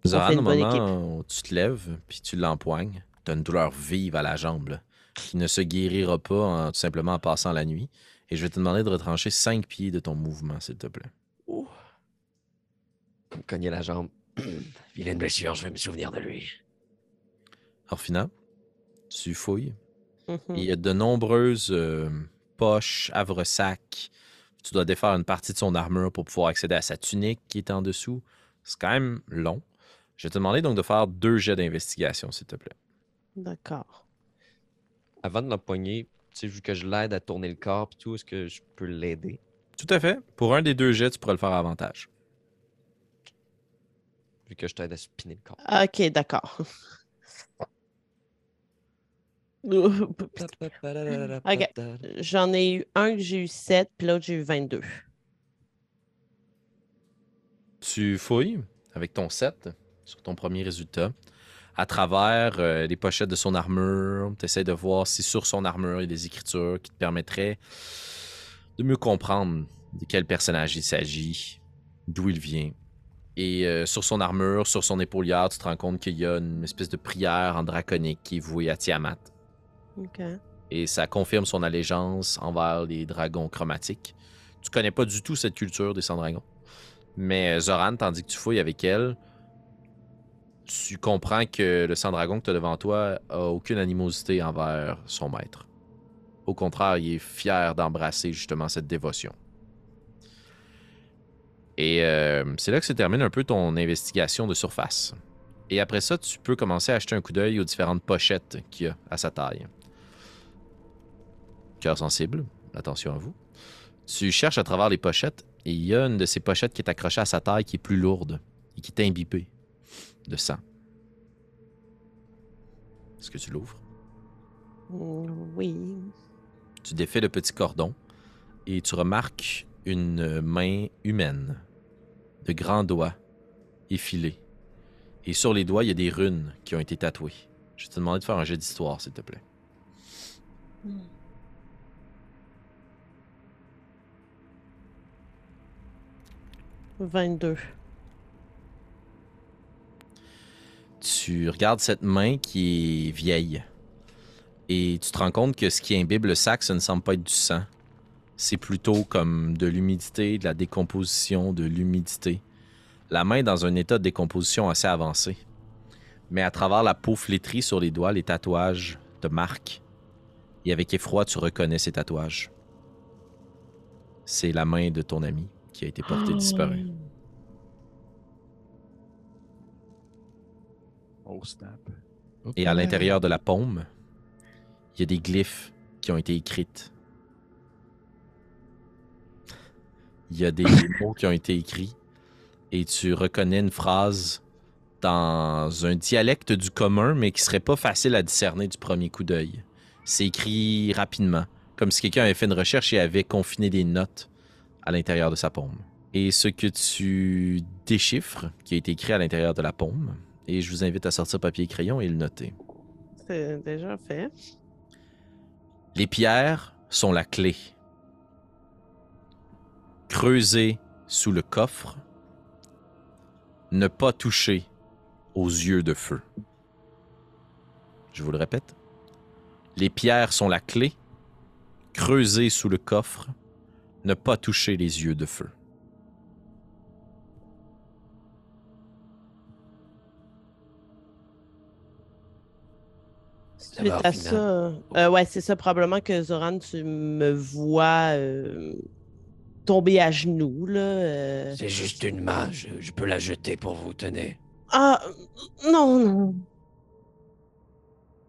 Zoran, fait une au bonne moment où tu te lèves puis tu l'empoignes, tu as une douleur vive à la jambe là, qui ne se guérira pas en- tout simplement en passant la nuit. Et je vais te demander de retrancher cinq pieds de ton mouvement, s'il te plaît. Ouh. me cogner la jambe. Vilaine blessure, je vais me souvenir de lui. Orphina, tu fouilles. Mhm. Il y a de nombreuses euh, poches, havresacs. Tu dois défaire une partie de son armure pour pouvoir accéder à sa tunique qui est en dessous. C'est quand même long. Je vais te demander donc de faire deux jets d'investigation, s'il te plaît. D'accord. Avant de l'empoigner, tu sais, vu que je l'aide à tourner le corps et tout, est-ce que je peux l'aider? Tout à fait. Pour un des deux jets, tu pourrais le faire à avantage. Vu que je t'aide à spinner le corps. Ok, d'accord. Ok. J'en ai eu un que j'ai eu 7, puis l'autre j'ai eu 22. Tu fouilles avec ton 7 sur ton premier résultat. À travers euh, les pochettes de son armure, tu essaies de voir si sur son armure il y a des écritures qui te permettraient de mieux comprendre de quel personnage il s'agit, d'où il vient. Et euh, sur son armure, sur son épaulière, tu te rends compte qu'il y a une espèce de prière en draconique qui est vouée à Tiamat. Et ça confirme son allégeance envers les dragons chromatiques. Tu connais pas du tout cette culture des sans-dragons. Mais euh, Zoran, tandis que tu fouilles avec elle, tu comprends que le sans-dragon que tu as devant toi a aucune animosité envers son maître. Au contraire, il est fier d'embrasser justement cette dévotion. Et euh, c'est là que se termine un peu ton investigation de surface. Et après ça, tu peux commencer à acheter un coup d'œil aux différentes pochettes qu'il y a à sa taille. Cœur sensible, attention à vous. Tu cherches à travers les pochettes et il y a une de ces pochettes qui est accrochée à sa taille qui est plus lourde et qui est imbibée de sang. Est-ce que tu l'ouvres? Oui. Tu défais le petit cordon et tu remarques une main humaine, de grands doigts, effilés. Et sur les doigts, il y a des runes qui ont été tatouées. Je vais te demander de faire un jeu d'histoire, s'il te plaît. 22. Tu regardes cette main qui est vieille et tu te rends compte que ce qui imbibe le sac, ça ne semble pas être du sang. C'est plutôt comme de l'humidité, de la décomposition, de l'humidité. La main est dans un état de décomposition assez avancé. Mais à travers la peau flétrie sur les doigts, les tatouages te marquent. Et avec effroi, tu reconnais ces tatouages. C'est la main de ton ami qui a été portée disparue. Oh snap. Et à l'intérieur de la paume, il y a des glyphes qui ont été écrites. Il y a des mots qui ont été écrits. Et tu reconnais une phrase dans un dialecte du commun, mais qui serait pas facile à discerner du premier coup d'œil. C'est écrit rapidement, comme si quelqu'un avait fait une recherche et avait confiné des notes à l'intérieur de sa paume. Et ce que tu déchiffres, qui a été écrit à l'intérieur de la paume, et je vous invite à sortir papier et crayon et le noter. C'est déjà fait. Les pierres sont la clé. Creuser sous le coffre. Ne pas toucher aux yeux de feu. Je vous le répète. Les pierres sont la clé. Creuser sous le coffre. Ne pas toucher les yeux de feu. Suite à ça, euh, ouais, c'est ça, probablement que Zoran, tu me vois euh, tomber à genoux, là. euh. C'est juste une main, je, je peux la jeter pour vous, tenez. Ah, non, non.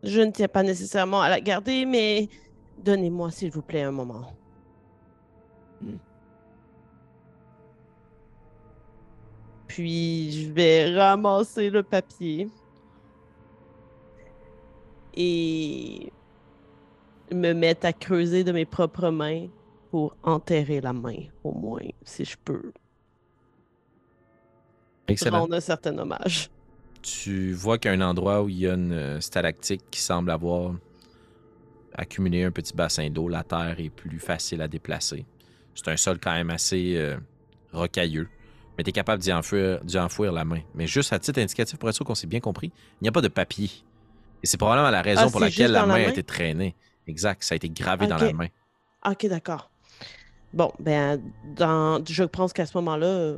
Je ne tiens pas nécessairement à la garder, mais donnez-moi, s'il vous plaît, un moment. Puis, je vais ramasser le papier. Et me mettre à creuser de mes propres mains pour enterrer la main, au moins, si je peux. Excellent. Rendre un certain hommage. Tu vois qu'il y a un endroit où il y a une euh, stalactite qui semble avoir accumulé un petit bassin d'eau. La terre est plus facile à déplacer. C'est un sol quand même assez euh, rocailleux. Mais tu es capable d'y enfouir, la main. Mais juste à titre indicatif, pour être sûr qu'on s'est bien compris, il n'y a pas de papier. Et c'est probablement la raison Ah, pour laquelle la main la a été traînée. Exact, ça a été gravé dans la main. Ok, d'accord. Bon, ben, dans... je pense qu'à ce moment-là,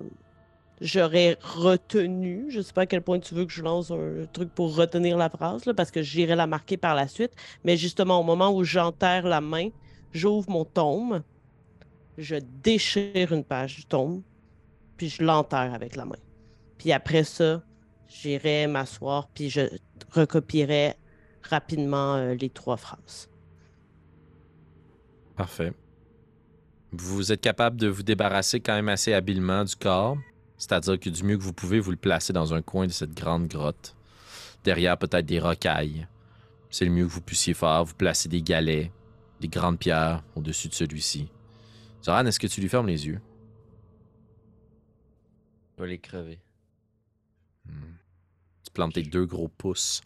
j'aurais retenu. Je sais pas à quel point tu veux que je lance un truc pour retenir la phrase, là, parce que j'irai la marquer par la suite. Mais justement, au moment où j'enterre la main, j'ouvre mon tome, je déchire une page du tome, puis je l'enterre avec la main. Puis après ça, j'irai m'asseoir, puis je recopierai rapidement euh, les trois phrases. Parfait. Vous êtes capable de vous débarrasser quand même assez habilement du corps. C'est-à-dire que du mieux que vous pouvez, vous le placez dans un coin de cette grande grotte. Derrière peut-être des rocailles. c'est le mieux que vous puissiez faire. Vous placez des galets, des grandes pierres au-dessus de celui-ci. Zoran, est-ce que tu lui fermes les yeux? Je vais les crever. Hmm. Tu plantes tes deux gros pouces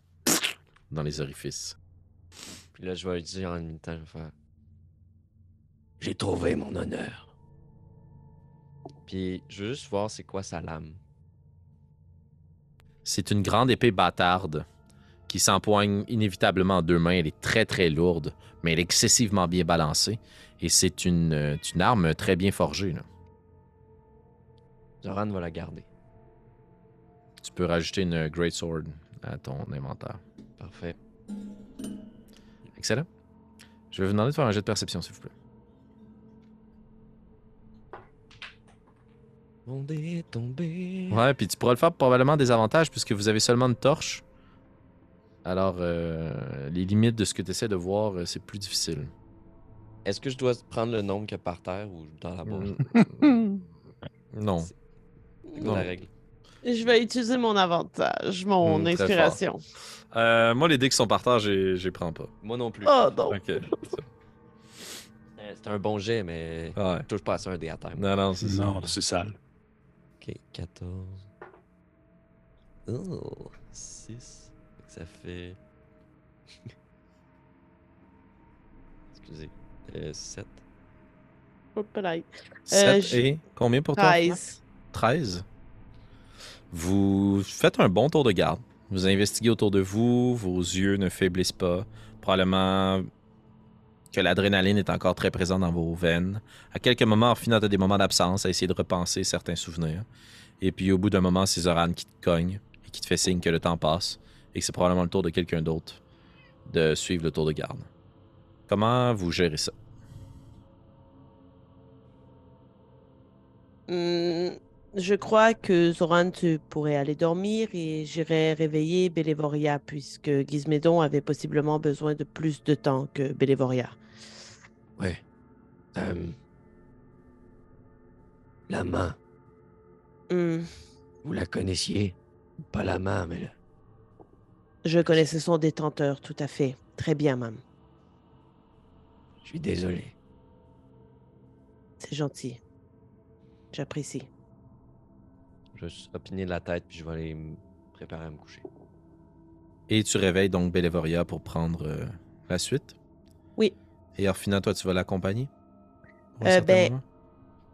dans les orifices. Puis là, je vais lui dire en même temps, je vais faire. J'ai trouvé mon honneur. Puis je veux juste voir c'est quoi sa lame. C'est une grande épée bâtarde qui s'empoigne inévitablement en deux mains. Elle est très très lourde, mais elle est excessivement bien balancée. Et c'est une, euh, une arme très bien forgée. là. Zoran va la garder. Tu peux rajouter une Great Sword à ton inventaire. Parfait. Excellent. Je vais vous demander de faire un jet de perception, s'il vous plaît. On est tombé. Ouais, puis tu pourras le faire probablement des avantages puisque vous avez seulement une torche. Alors, euh, les limites de ce que tu essaies de voir, euh, c'est plus difficile. Est-ce que je dois prendre le nombre qu'il y a par terre ou dans la boîte? Mm. non. C'est la règle? Je vais utiliser mon avantage, mon très inspiration. Euh, moi, les dés qui sont par terre, je les prends pas. Moi non plus. Oh non. Ok. Euh, C'est un bon jet, mais Ouais. je touche pas à ça un dé à terre. Non, non, c'est. Non, c'est sale. Ok, 14. Oh, 6. Ça fait. Excusez. Euh, 7. Hop là. 7 je- et combien pour toi? 13. 13. Vous faites un bon tour de garde. Vous investiguez autour de vous, vos yeux ne faiblissent pas. Probablement que l'adrénaline est encore très présente dans vos veines. À quelques moments, en finant, des moments d'absence à essayer de repenser certains souvenirs. Et puis au bout d'un moment, c'est Zoran qui te cogne et qui te fait signe que le temps passe et que c'est probablement le tour de quelqu'un d'autre de suivre le tour de garde. Comment vous gérez ça? Hmm, je crois que Zoran, tu pourrais aller dormir et j'irai réveiller Bélévoria puisque Gizmédon avait possiblement besoin de plus de temps que Bélévoria. Ouais. Euh, la main, Hmm, vous la connaissiez? Pas la main, mais le- Je connaissais son détenteur, tout à fait. Très bien, même. Je suis désolé. C'est gentil. J'apprécie. Je vais juste opiner la tête, puis je vais aller me préparer à me coucher. Et tu réveilles donc Bélévoria pour prendre euh, la suite? Oui. Et Orphina, toi, tu vas l'accompagner? Euh, ben?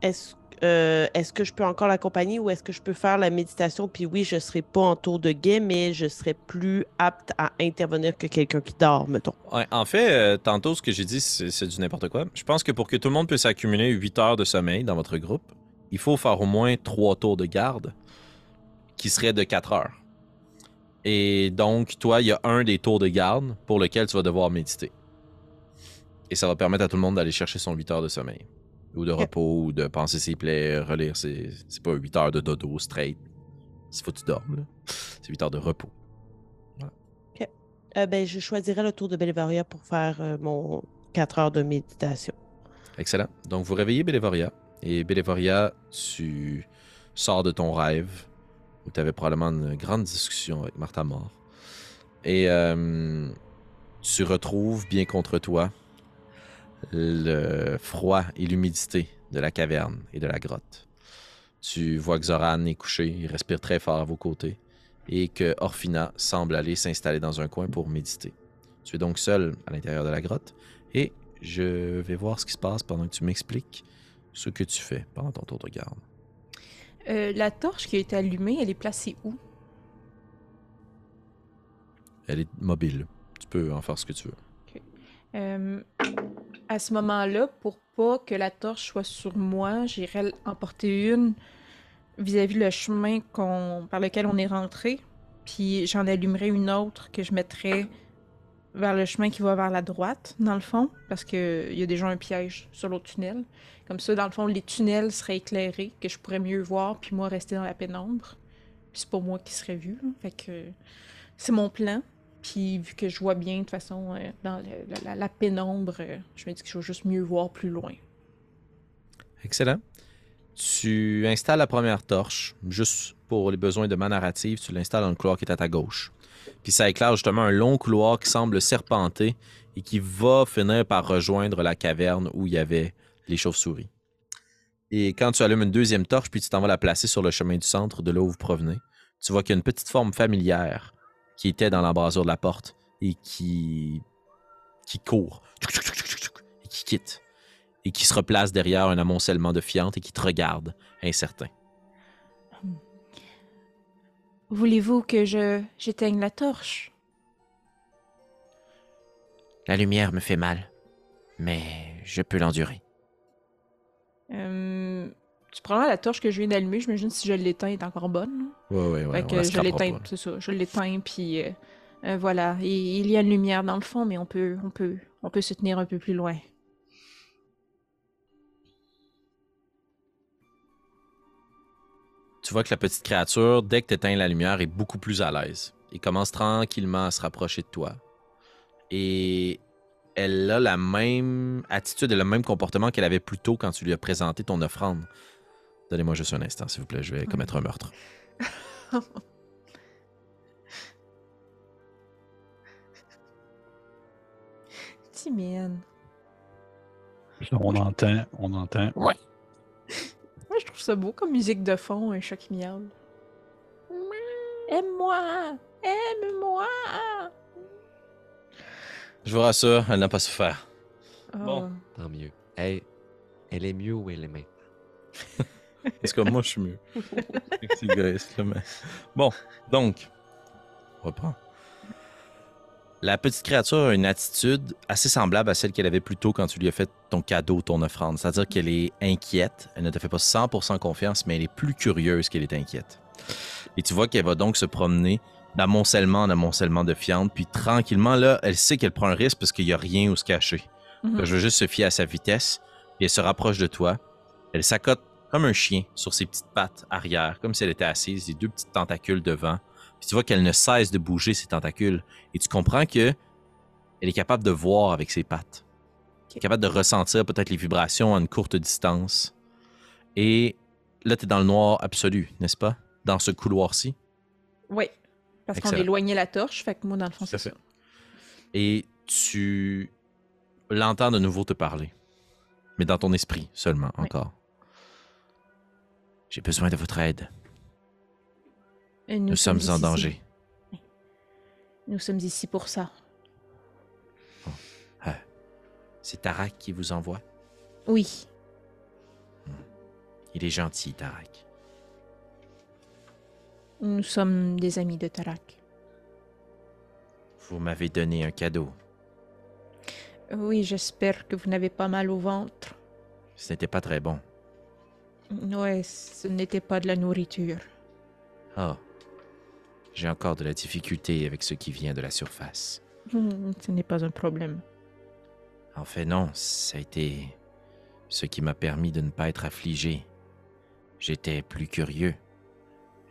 Est-ce euh, est-ce que je peux encore l'accompagner ou est-ce que je peux faire la méditation? Puis oui, je serai pas en tour de guet, mais je serai plus apte à intervenir que quelqu'un qui dort, mettons. Ouais, en fait, euh, tantôt, ce que j'ai dit, c'est c'est du n'importe quoi. Je pense que pour que tout le monde puisse accumuler 8 heures de sommeil dans votre groupe, il faut faire au moins 3 tours de garde qui seraient de 4 heures. Et donc, toi, il y a un des tours de garde pour lequel tu vas devoir méditer. Et ça va permettre à tout le monde d'aller chercher son 8 heures de sommeil. Ou de repos, ou de penser ses plaies, relire ses... C'est pas 8 heures de dodo straight. Il faut que tu dormes, là. C'est 8 heures de repos. Euh, ben, je choisirai le tour de Belvaria pour faire euh, mon 4 heures de méditation. Excellent. Donc, vous réveillez Bélévoria. Et Bélévoria, tu sors de ton rêve où tu avais probablement une grande discussion avec Martha Mort. Et euh, tu retrouves bien contre toi le froid et l'humidité de la caverne et de la grotte. Tu vois que Zoran est couché, il respire très fort à vos côtés et que Orphina semble aller s'installer dans un coin pour méditer. Tu es donc seul à l'intérieur de la grotte et je vais voir ce qui se passe pendant que tu m'expliques ce que tu fais pendant ton tour de garde. Euh, la torche qui a été allumée, elle est placée où? Elle est mobile. Tu peux en faire ce que tu veux. Euh, à ce moment-là, pour pas que la torche soit sur moi, j'irais en porter une vis-à-vis le chemin par lequel on est rentré. Puis j'en allumerai une autre que je mettrais vers le chemin qui va vers la droite, dans le fond, parce qu'il y a déjà un piège sur l'autre tunnel. Comme ça, dans le fond, les tunnels seraient éclairés, que je pourrais mieux voir, puis moi rester dans la pénombre. Puis c'est pas moi qui serais vu. Fait que c'est mon plan. Puis vu que je vois bien de toute façon euh, dans la pénombre, euh, je me dis que je vais juste mieux voir plus loin. Excellent. Tu installes la première torche, juste pour les besoins de ma narrative, tu l'installes dans le couloir qui est à ta gauche. Puis ça éclaire justement un long couloir qui semble serpenter et qui va finir par rejoindre la caverne où il y avait les chauves-souris. Et quand tu allumes une deuxième torche, puis tu t'en vas la placer sur le chemin du centre de là où vous provenez, tu vois qu'il y a une petite forme familière qui était dans l'embrasure de la porte et qui, qui court et qui quitte et qui se replace derrière un amoncellement de fientes et qui te regarde, incertain. Voulez-vous que je j'éteigne la torche? La lumière me fait mal, mais je peux l'endurer. Euh, tu prends la torche que je viens d'allumer, j'imagine si je l'éteins, elle est encore bonne. Ouais, ouais, ouais. fait on que la je l'éteins, c'est ça. Je l'éteins, puis euh, euh, voilà. Et, il y a une lumière dans le fond, mais on peut, on peut, on peut se tenir un peu plus loin. Tu vois que la petite créature, dès que tu éteins la lumière, est beaucoup plus à l'aise. Il commence tranquillement à se rapprocher de toi. Et elle a la même attitude et le même comportement qu'elle avait plus tôt quand tu lui as présenté ton offrande. Donnez-moi juste un instant, s'il vous plaît, je vais commettre un meurtre. Timide. On entend, on entend. Ouais. Moi, je trouve ça beau comme musique de fond, un chat qui miaule. Aime-moi! Aime-moi! Je vous rassure, elle n'a pas souffert. Bon. Oh. Tant mieux. Elle, elle est mieux où elle est maintenant. Parce que moi, je suis mieux. C'est égoïste, là, mais- Bon, donc, on reprend. La petite créature a une attitude assez semblable à celle qu'elle avait plus tôt quand tu lui as fait ton cadeau, ton offrande. C'est-à-dire qu'elle est inquiète, elle ne te fait pas 100% confiance, mais elle est plus curieuse qu'elle est inquiète. Et tu vois qu'elle va donc se promener d'amoncellement en amoncellement de fientes, puis tranquillement, là, elle sait qu'elle prend un risque parce qu'il n'y a rien où se cacher. Mhm. Je veux juste se fier à sa vitesse. Puis elle se rapproche de toi. Elle s'accote comme un chien sur ses petites pattes arrière, comme si elle était assise, les deux petites tentacules devant. Puis tu vois qu'elle ne cesse de bouger ses tentacules. Et tu comprends que elle est capable de voir avec ses pattes. Elle est capable de ressentir peut-être les vibrations à une courte distance. Et là, tu es dans le noir absolu, n'est-ce pas? Dans ce couloir-ci. Oui. Parce qu'on éloignait la torche, fait que moi, dans le fond, c'est ça. Et tu l'entends de nouveau te parler. Mais dans ton esprit seulement, Oui. encore. J'ai besoin de votre aide. Et Nous, sommes, en danger. Nous sommes ici pour ça. C'est Tarak qui vous envoie? Oui. Il est gentil, Tarak. Nous sommes des amis de Tarak. Vous m'avez donné un cadeau. Oui, j'espère que vous n'avez pas mal au ventre. Ce n'était pas très bon. Ouais, ce n'était pas de la nourriture. Ah. J'ai encore de la difficulté avec ce qui vient de la surface. Hmm, Ce n'est pas un problème. En fait, non, ça a été ce qui m'a permis de ne pas être affligé. J'étais plus curieux.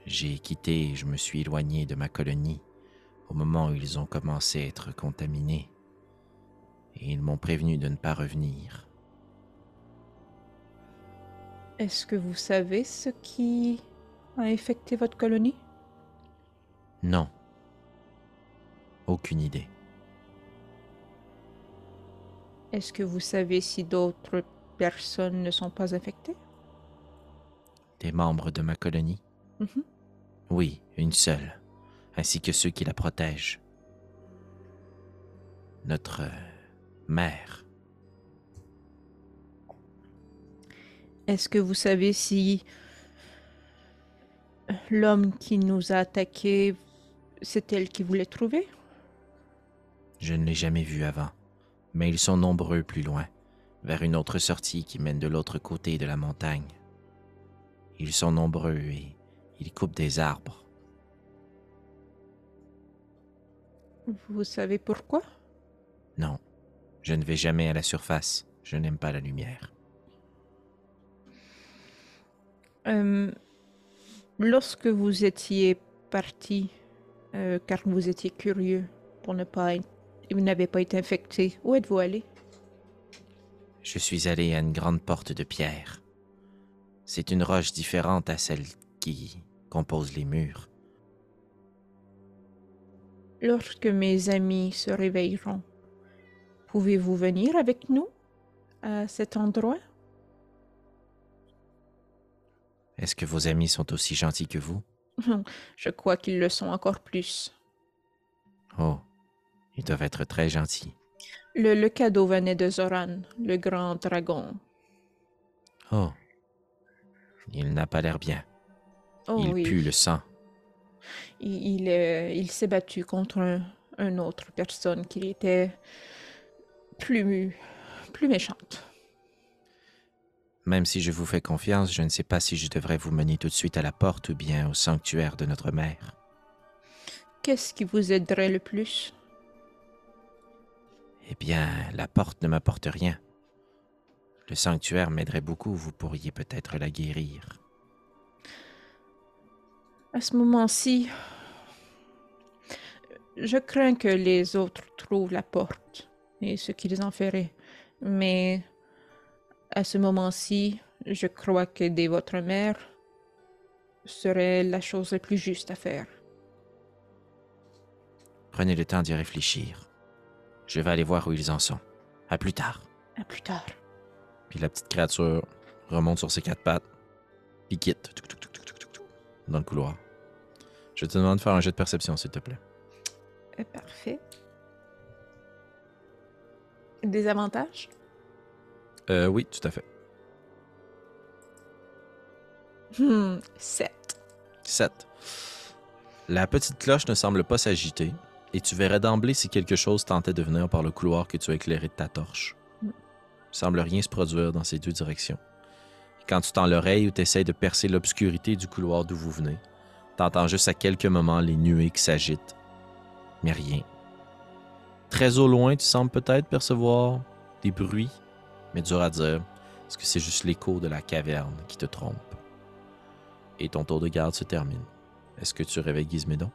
J'ai quitté et je me suis éloigné de ma colonie au moment où ils ont commencé à être contaminés. Et ils m'ont prévenu de ne pas revenir. Est-ce que vous savez ce qui a infecté votre colonie? Non. Aucune idée. Est-ce que vous savez si d'autres personnes ne sont pas infectées? Des membres de ma colonie? Mhm. Oui, une seule, ainsi que ceux qui la protègent. Notre euh, mère. Est-ce que vous savez si l'homme qui nous a attaqués, c'est elle qui voulait trouver? Je ne l'ai jamais vu avant, mais ils sont nombreux plus loin, vers une autre sortie qui mène de l'autre côté de la montagne. Ils sont nombreux et ils coupent des arbres. Vous savez pourquoi? Non, je ne vais jamais à la surface. Je n'aime pas la lumière. Euh, lorsque vous étiez parti, euh, car vous étiez curieux pour ne pas être- vous n'avez pas été infecté, où êtes-vous allé? Je suis allé à une grande porte de pierre. C'est une roche différente à celle qui compose les murs. Lorsque mes amis se réveilleront, pouvez-vous venir avec nous à cet endroit? Est-ce que vos amis sont aussi gentils que vous? Je crois qu'ils le sont encore plus. Oh, ils doivent être très gentils. Le, le cadeau venait de Zoran, le grand dragon. Oh, il n'a pas l'air bien. Oh il oui, pue le sang. il, il, euh, il s'est battu contre un, un autre personne qui était plus, plus méchante. Même si je vous fais confiance, je ne sais pas si je devrais vous mener tout de suite à la porte ou bien au sanctuaire de notre mère. Qu'est-ce qui vous aiderait le plus? Eh bien, la porte ne m'apporte rien. Le sanctuaire m'aiderait beaucoup, vous pourriez peut-être la guérir. À ce moment-ci, je crains que les autres trouvent la porte et ce qu'ils en feraient. Mais à ce moment-ci, je crois qu'aider votre mère serait la chose la plus juste à faire. Prenez le temps d'y réfléchir. Je vais aller voir où ils en sont. À plus tard. À plus tard. Puis la petite créature remonte sur ses quatre pattes, puis quitte dans le couloir. Je te demande de faire un jet de perception, s'il te plaît. Euh, parfait. Des avantages? Euh, oui, tout à fait. Hmm, sept. 7. La petite cloche ne semble pas s'agiter, et tu verrais d'emblée si quelque chose tentait de venir par le couloir que tu as éclairé de ta torche. Il semble rien se produire dans ces deux directions. Quand tu tends l'oreille ou t'essayes de percer l'obscurité du couloir d'où vous venez, t'entends juste à quelques moments les nuées qui s'agitent, mais rien. Très au loin, tu sembles peut-être percevoir des bruits, mais dur à dire, est-ce que c'est juste l'écho de la caverne qui te trompe? Et ton tour de garde se termine. Est-ce que tu réveilles Gizmédon?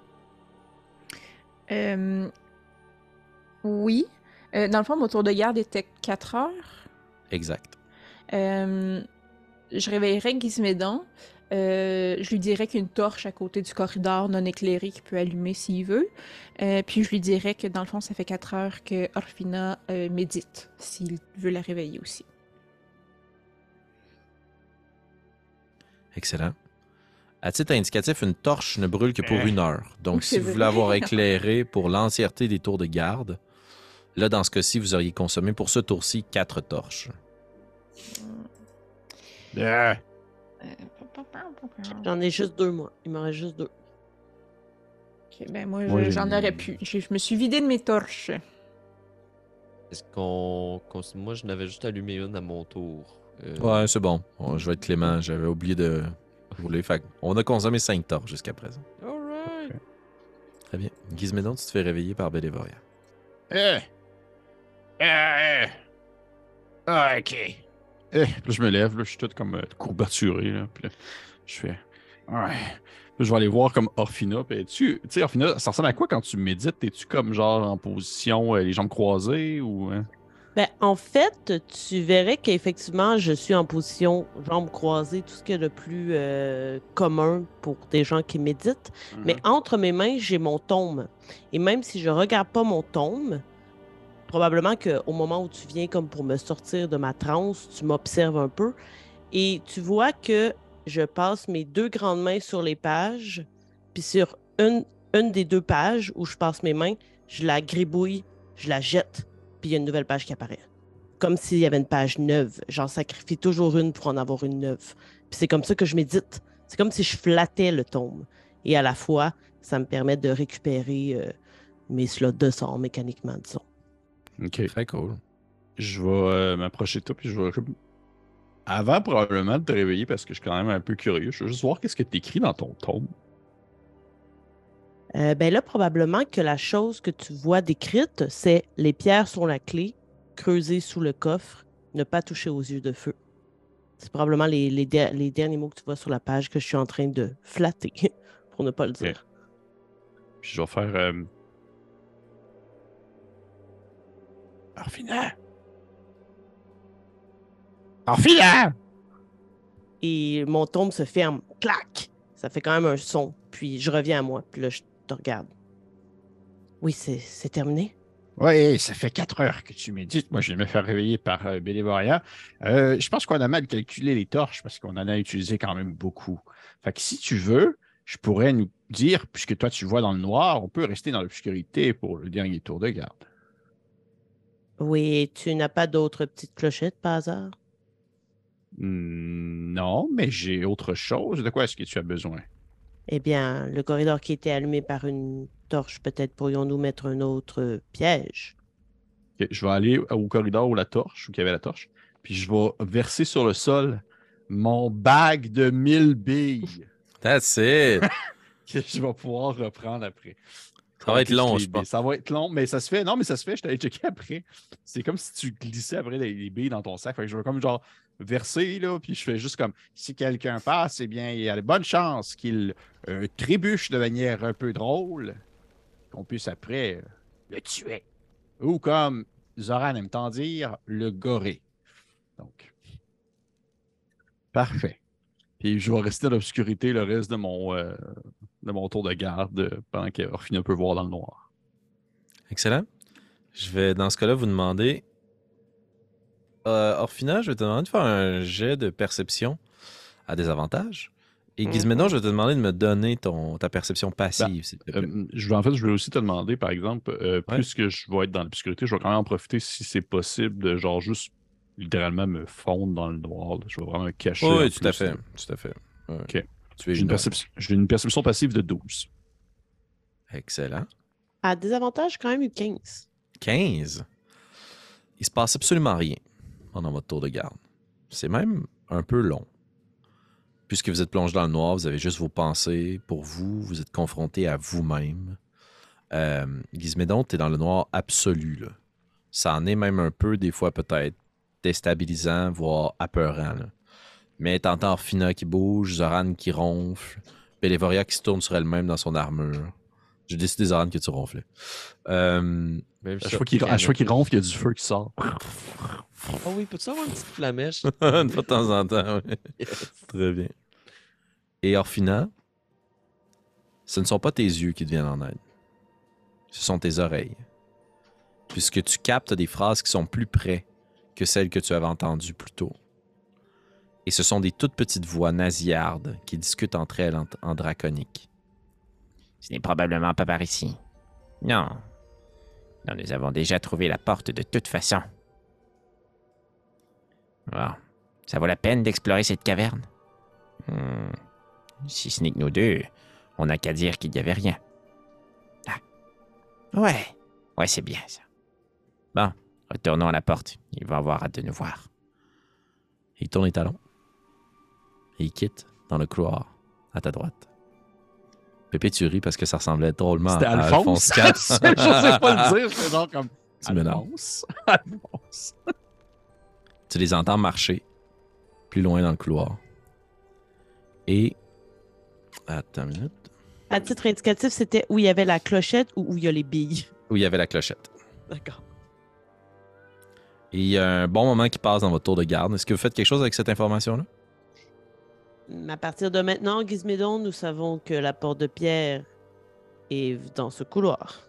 Euh, oui. Euh, dans le fond, mon tour de garde était 4 heures. Exact. Euh, je réveillerais Gizmédon. Euh, je lui dirais qu'une torche à côté du corridor non éclairé qu'il peut allumer s'il veut. Euh, puis je lui dirais que dans le fond, ça fait 4 heures que Orphina euh, médite, s'il veut la réveiller aussi. Excellent. À titre indicatif, une torche ne brûle que pour une heure. Donc, si vous voulez avoir éclairé pour l'entièreté des tours de garde, là, dans ce cas-ci, vous auriez consommé pour ce tour-ci quatre torches. Yeah. J'en ai juste deux, moi. Il m'en reste juste deux. Ok, ben moi, j'en aurais pu. Je, je me suis vidé de mes torches. Est-ce qu'on. Moi, je n'avais juste allumé une à mon tour. Euh, Ouais, c'est bon. Bon, je vais être clément. J'avais oublié de rouler. Fait on a consommé cinq torches jusqu'à présent. Alright. Très bien. Gizmédon, tu te fais réveiller par Bélévoria. Eh! Eh! Eh! Ah, ok. Eh! Puis là, je me lève, là, je suis tout comme euh, courbaturé. Là, puis là, je fais. Ouais. Là, je vais aller voir comme Orphina. Puis tu sais, Orphina, ça ressemble à quoi quand tu médites? Es-tu comme genre en position, euh, les jambes croisées ou. hein? Ben, en fait, tu verrais qu'effectivement, je suis en position jambes croisées, tout ce qui est le plus euh, commun pour des gens qui méditent. Mais Mhm. entre mes mains, j'ai mon tome. Et même si je regarde pas mon tome, probablement qu'au moment où tu viens comme pour me sortir de ma transe, tu m'observes un peu et tu vois que je passe mes deux grandes mains sur les pages, puis sur une, une des deux pages où je passe mes mains, je la gribouille, je la jette, puis il y a une nouvelle page qui apparaît. Comme s'il y avait une page neuve. J'en sacrifie toujours une pour en avoir une neuve. Puis c'est comme ça que je médite. C'est comme si je flattais le tome. Et à la fois, ça me permet de récupérer euh, mes slots de sort mécaniquement, disons. Ok. Très cool. Je vais euh, m'approcher de toi, puis je vais. Avant probablement de te réveiller, parce que je suis quand même un peu curieux, je veux juste voir qu'est-ce que tu écris dans ton tome. Euh, ben là, probablement que la chose que tu vois décrite, c'est les pierres sont la clé, creuser sous le coffre, ne pas toucher aux yeux de feu. C'est probablement les, les der- les derniers mots que tu vois sur la page que je suis en train de flatter, pour ne pas le dire. Puis je vais faire. Euh... Orphina! Orphina! Et mon tombe se ferme. Clac! Ça fait quand même un son. Puis je reviens à moi. Puis là, je te regarde. Oui, c'est c'est terminé. Oui, ça fait quatre heures que tu médites. Moi, je vais me faire réveiller par euh, Bélévoria. Euh, je pense qu'on a mal calculé les torches parce qu'on en a utilisé quand même beaucoup. Fait que si tu veux, je pourrais nous dire, puisque toi tu vois dans le noir, on peut rester dans l'obscurité pour le dernier tour de garde. Oui, tu n'as pas d'autres petites clochettes par hasard? Hmm, non, mais j'ai autre chose. De quoi est-ce que tu as besoin? Eh bien, le corridor qui était allumé par une torche, peut-être pourrions-nous mettre un autre euh, piège. Ok, je vais aller au corridor où la torche, où il y avait la torche, puis je vais verser sur le sol mon bague de mille billes That's it. que je vais pouvoir reprendre après. Ça va être long, Les je pense. Ça va être long, mais ça se fait. Non, mais ça se fait. Je t'avais checké après. C'est comme si tu glissais après les, les billes dans ton sac. Fait que je vais comme genre verser, là, puis je fais juste comme si quelqu'un passe, eh bien, il y a de bonnes chances qu'il euh, trébuche de manière un peu drôle, qu'on puisse après euh, le tuer. Ou comme Zoran aime tant dire, le gorer. Donc. Parfait. Puis je vais rester dans l'obscurité le reste de mon, euh, de mon tour de garde euh, pendant qu'Orphina peut voir dans le noir. Excellent. Je vais, dans ce cas-là, vous demander. Euh, Orphina, je vais te demander de faire un jet de perception à des avantages. Et. Gizmédon, je vais te demander de me donner ton, ta perception passive, te plaît. Euh, je vais, en fait, je vais aussi te demander, par exemple, euh, plus que je vais être dans l'obscurité, je vais quand même en profiter si c'est possible de genre juste littéralement me fondre dans le noir. là. Je vais vraiment me cacher. oui, tout à fait. Tout à fait. Ouais. Ok. Tu es J'ai une, une perception- j'ai une perception passive de 12. Excellent. À désavantage, j'ai quand même eu 15. 15. Il se passe absolument rien pendant votre tour de garde. C'est même un peu long. Puisque vous êtes plongé dans le noir, vous avez juste vos pensées pour vous, vous êtes confronté à vous-même. Euh, Gizmédon, tu es dans le noir absolu. Là. Ça en est même un peu, des fois, peut-être déstabilisant, voire apeurant. là. Mais t'entends Orphina qui bouge, Zoran qui ronfle, Bélévoria qui se tourne sur elle-même dans son armure. J'ai décidé, Zoran, que tu ronflais. Euh, À chaque fois qu'il ronfle, il y a du feu qui sort. Oh oui, peux-tu avoir une petite flamèche? Une fois de temps en temps, oui. Très bien. Et Orphina, ce ne sont pas tes yeux qui te viennent en aide. Ce sont tes oreilles. Puisque tu captes des phrases qui sont plus près que celles que tu avais entendues plus tôt. Et ce sont des toutes petites voix nasillardes qui discutent entre elles en, en draconique. Ce n'est probablement pas par ici. Non. Non, nous avons déjà trouvé la porte de toute façon. Ça vaut la peine d'explorer cette caverne? Hmm. Si ce n'est que nous deux, on n'a qu'à dire qu'il n'y avait rien. Ah. Ouais. Ouais, c'est bien ça. Bon, retournons à la porte. Il va avoir hâte de nous voir. Il tourne les talons. Et il quitte dans le couloir à ta droite. Pépé, tu ris parce que ça ressemblait drôlement C'était à Alphonse. Alphonse IV. je sais pas le dire, c'est genre comme. Tu. Alphonse. Alphonse. Tu les entends marcher plus loin dans le couloir. Et. Attends une minute. À titre indicatif, c'était où il y avait la clochette ou où il y a les billes? Où il y avait la clochette. D'accord. Et il y a un bon moment qui passe dans votre tour de garde. Est-ce que vous faites quelque chose avec cette information-là? À partir de maintenant, Gizmédon, nous savons que la porte de pierre est dans ce couloir.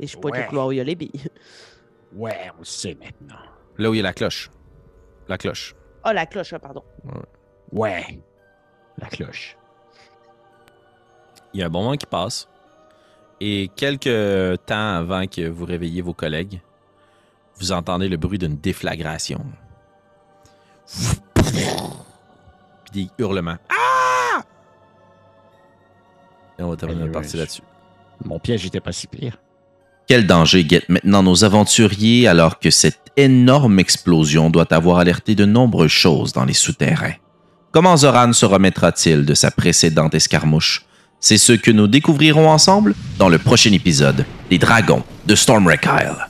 Et je peux Ouais. le couloir où il y a les billes. Ouais, on le sait maintenant. Là où il y a la cloche. La cloche. Oh, la cloche, ah, pardon. Ouais. La cloche. Il y a un bon moment qui passe. Et quelques temps avant que vous réveilliez vos collègues, vous entendez le bruit d'une déflagration. Puis des hurlements. Ah! Et on va terminer notre partie là-dessus. Mon piège était pas si pire. Quel danger guette maintenant nos aventuriers alors que cette énorme explosion doit avoir alerté de nombreuses choses dans les souterrains? Comment Zoran se remettra-t-il de sa précédente escarmouche? C'est ce que nous découvrirons ensemble dans le prochain épisode des Dragons de Stormwreck Isle.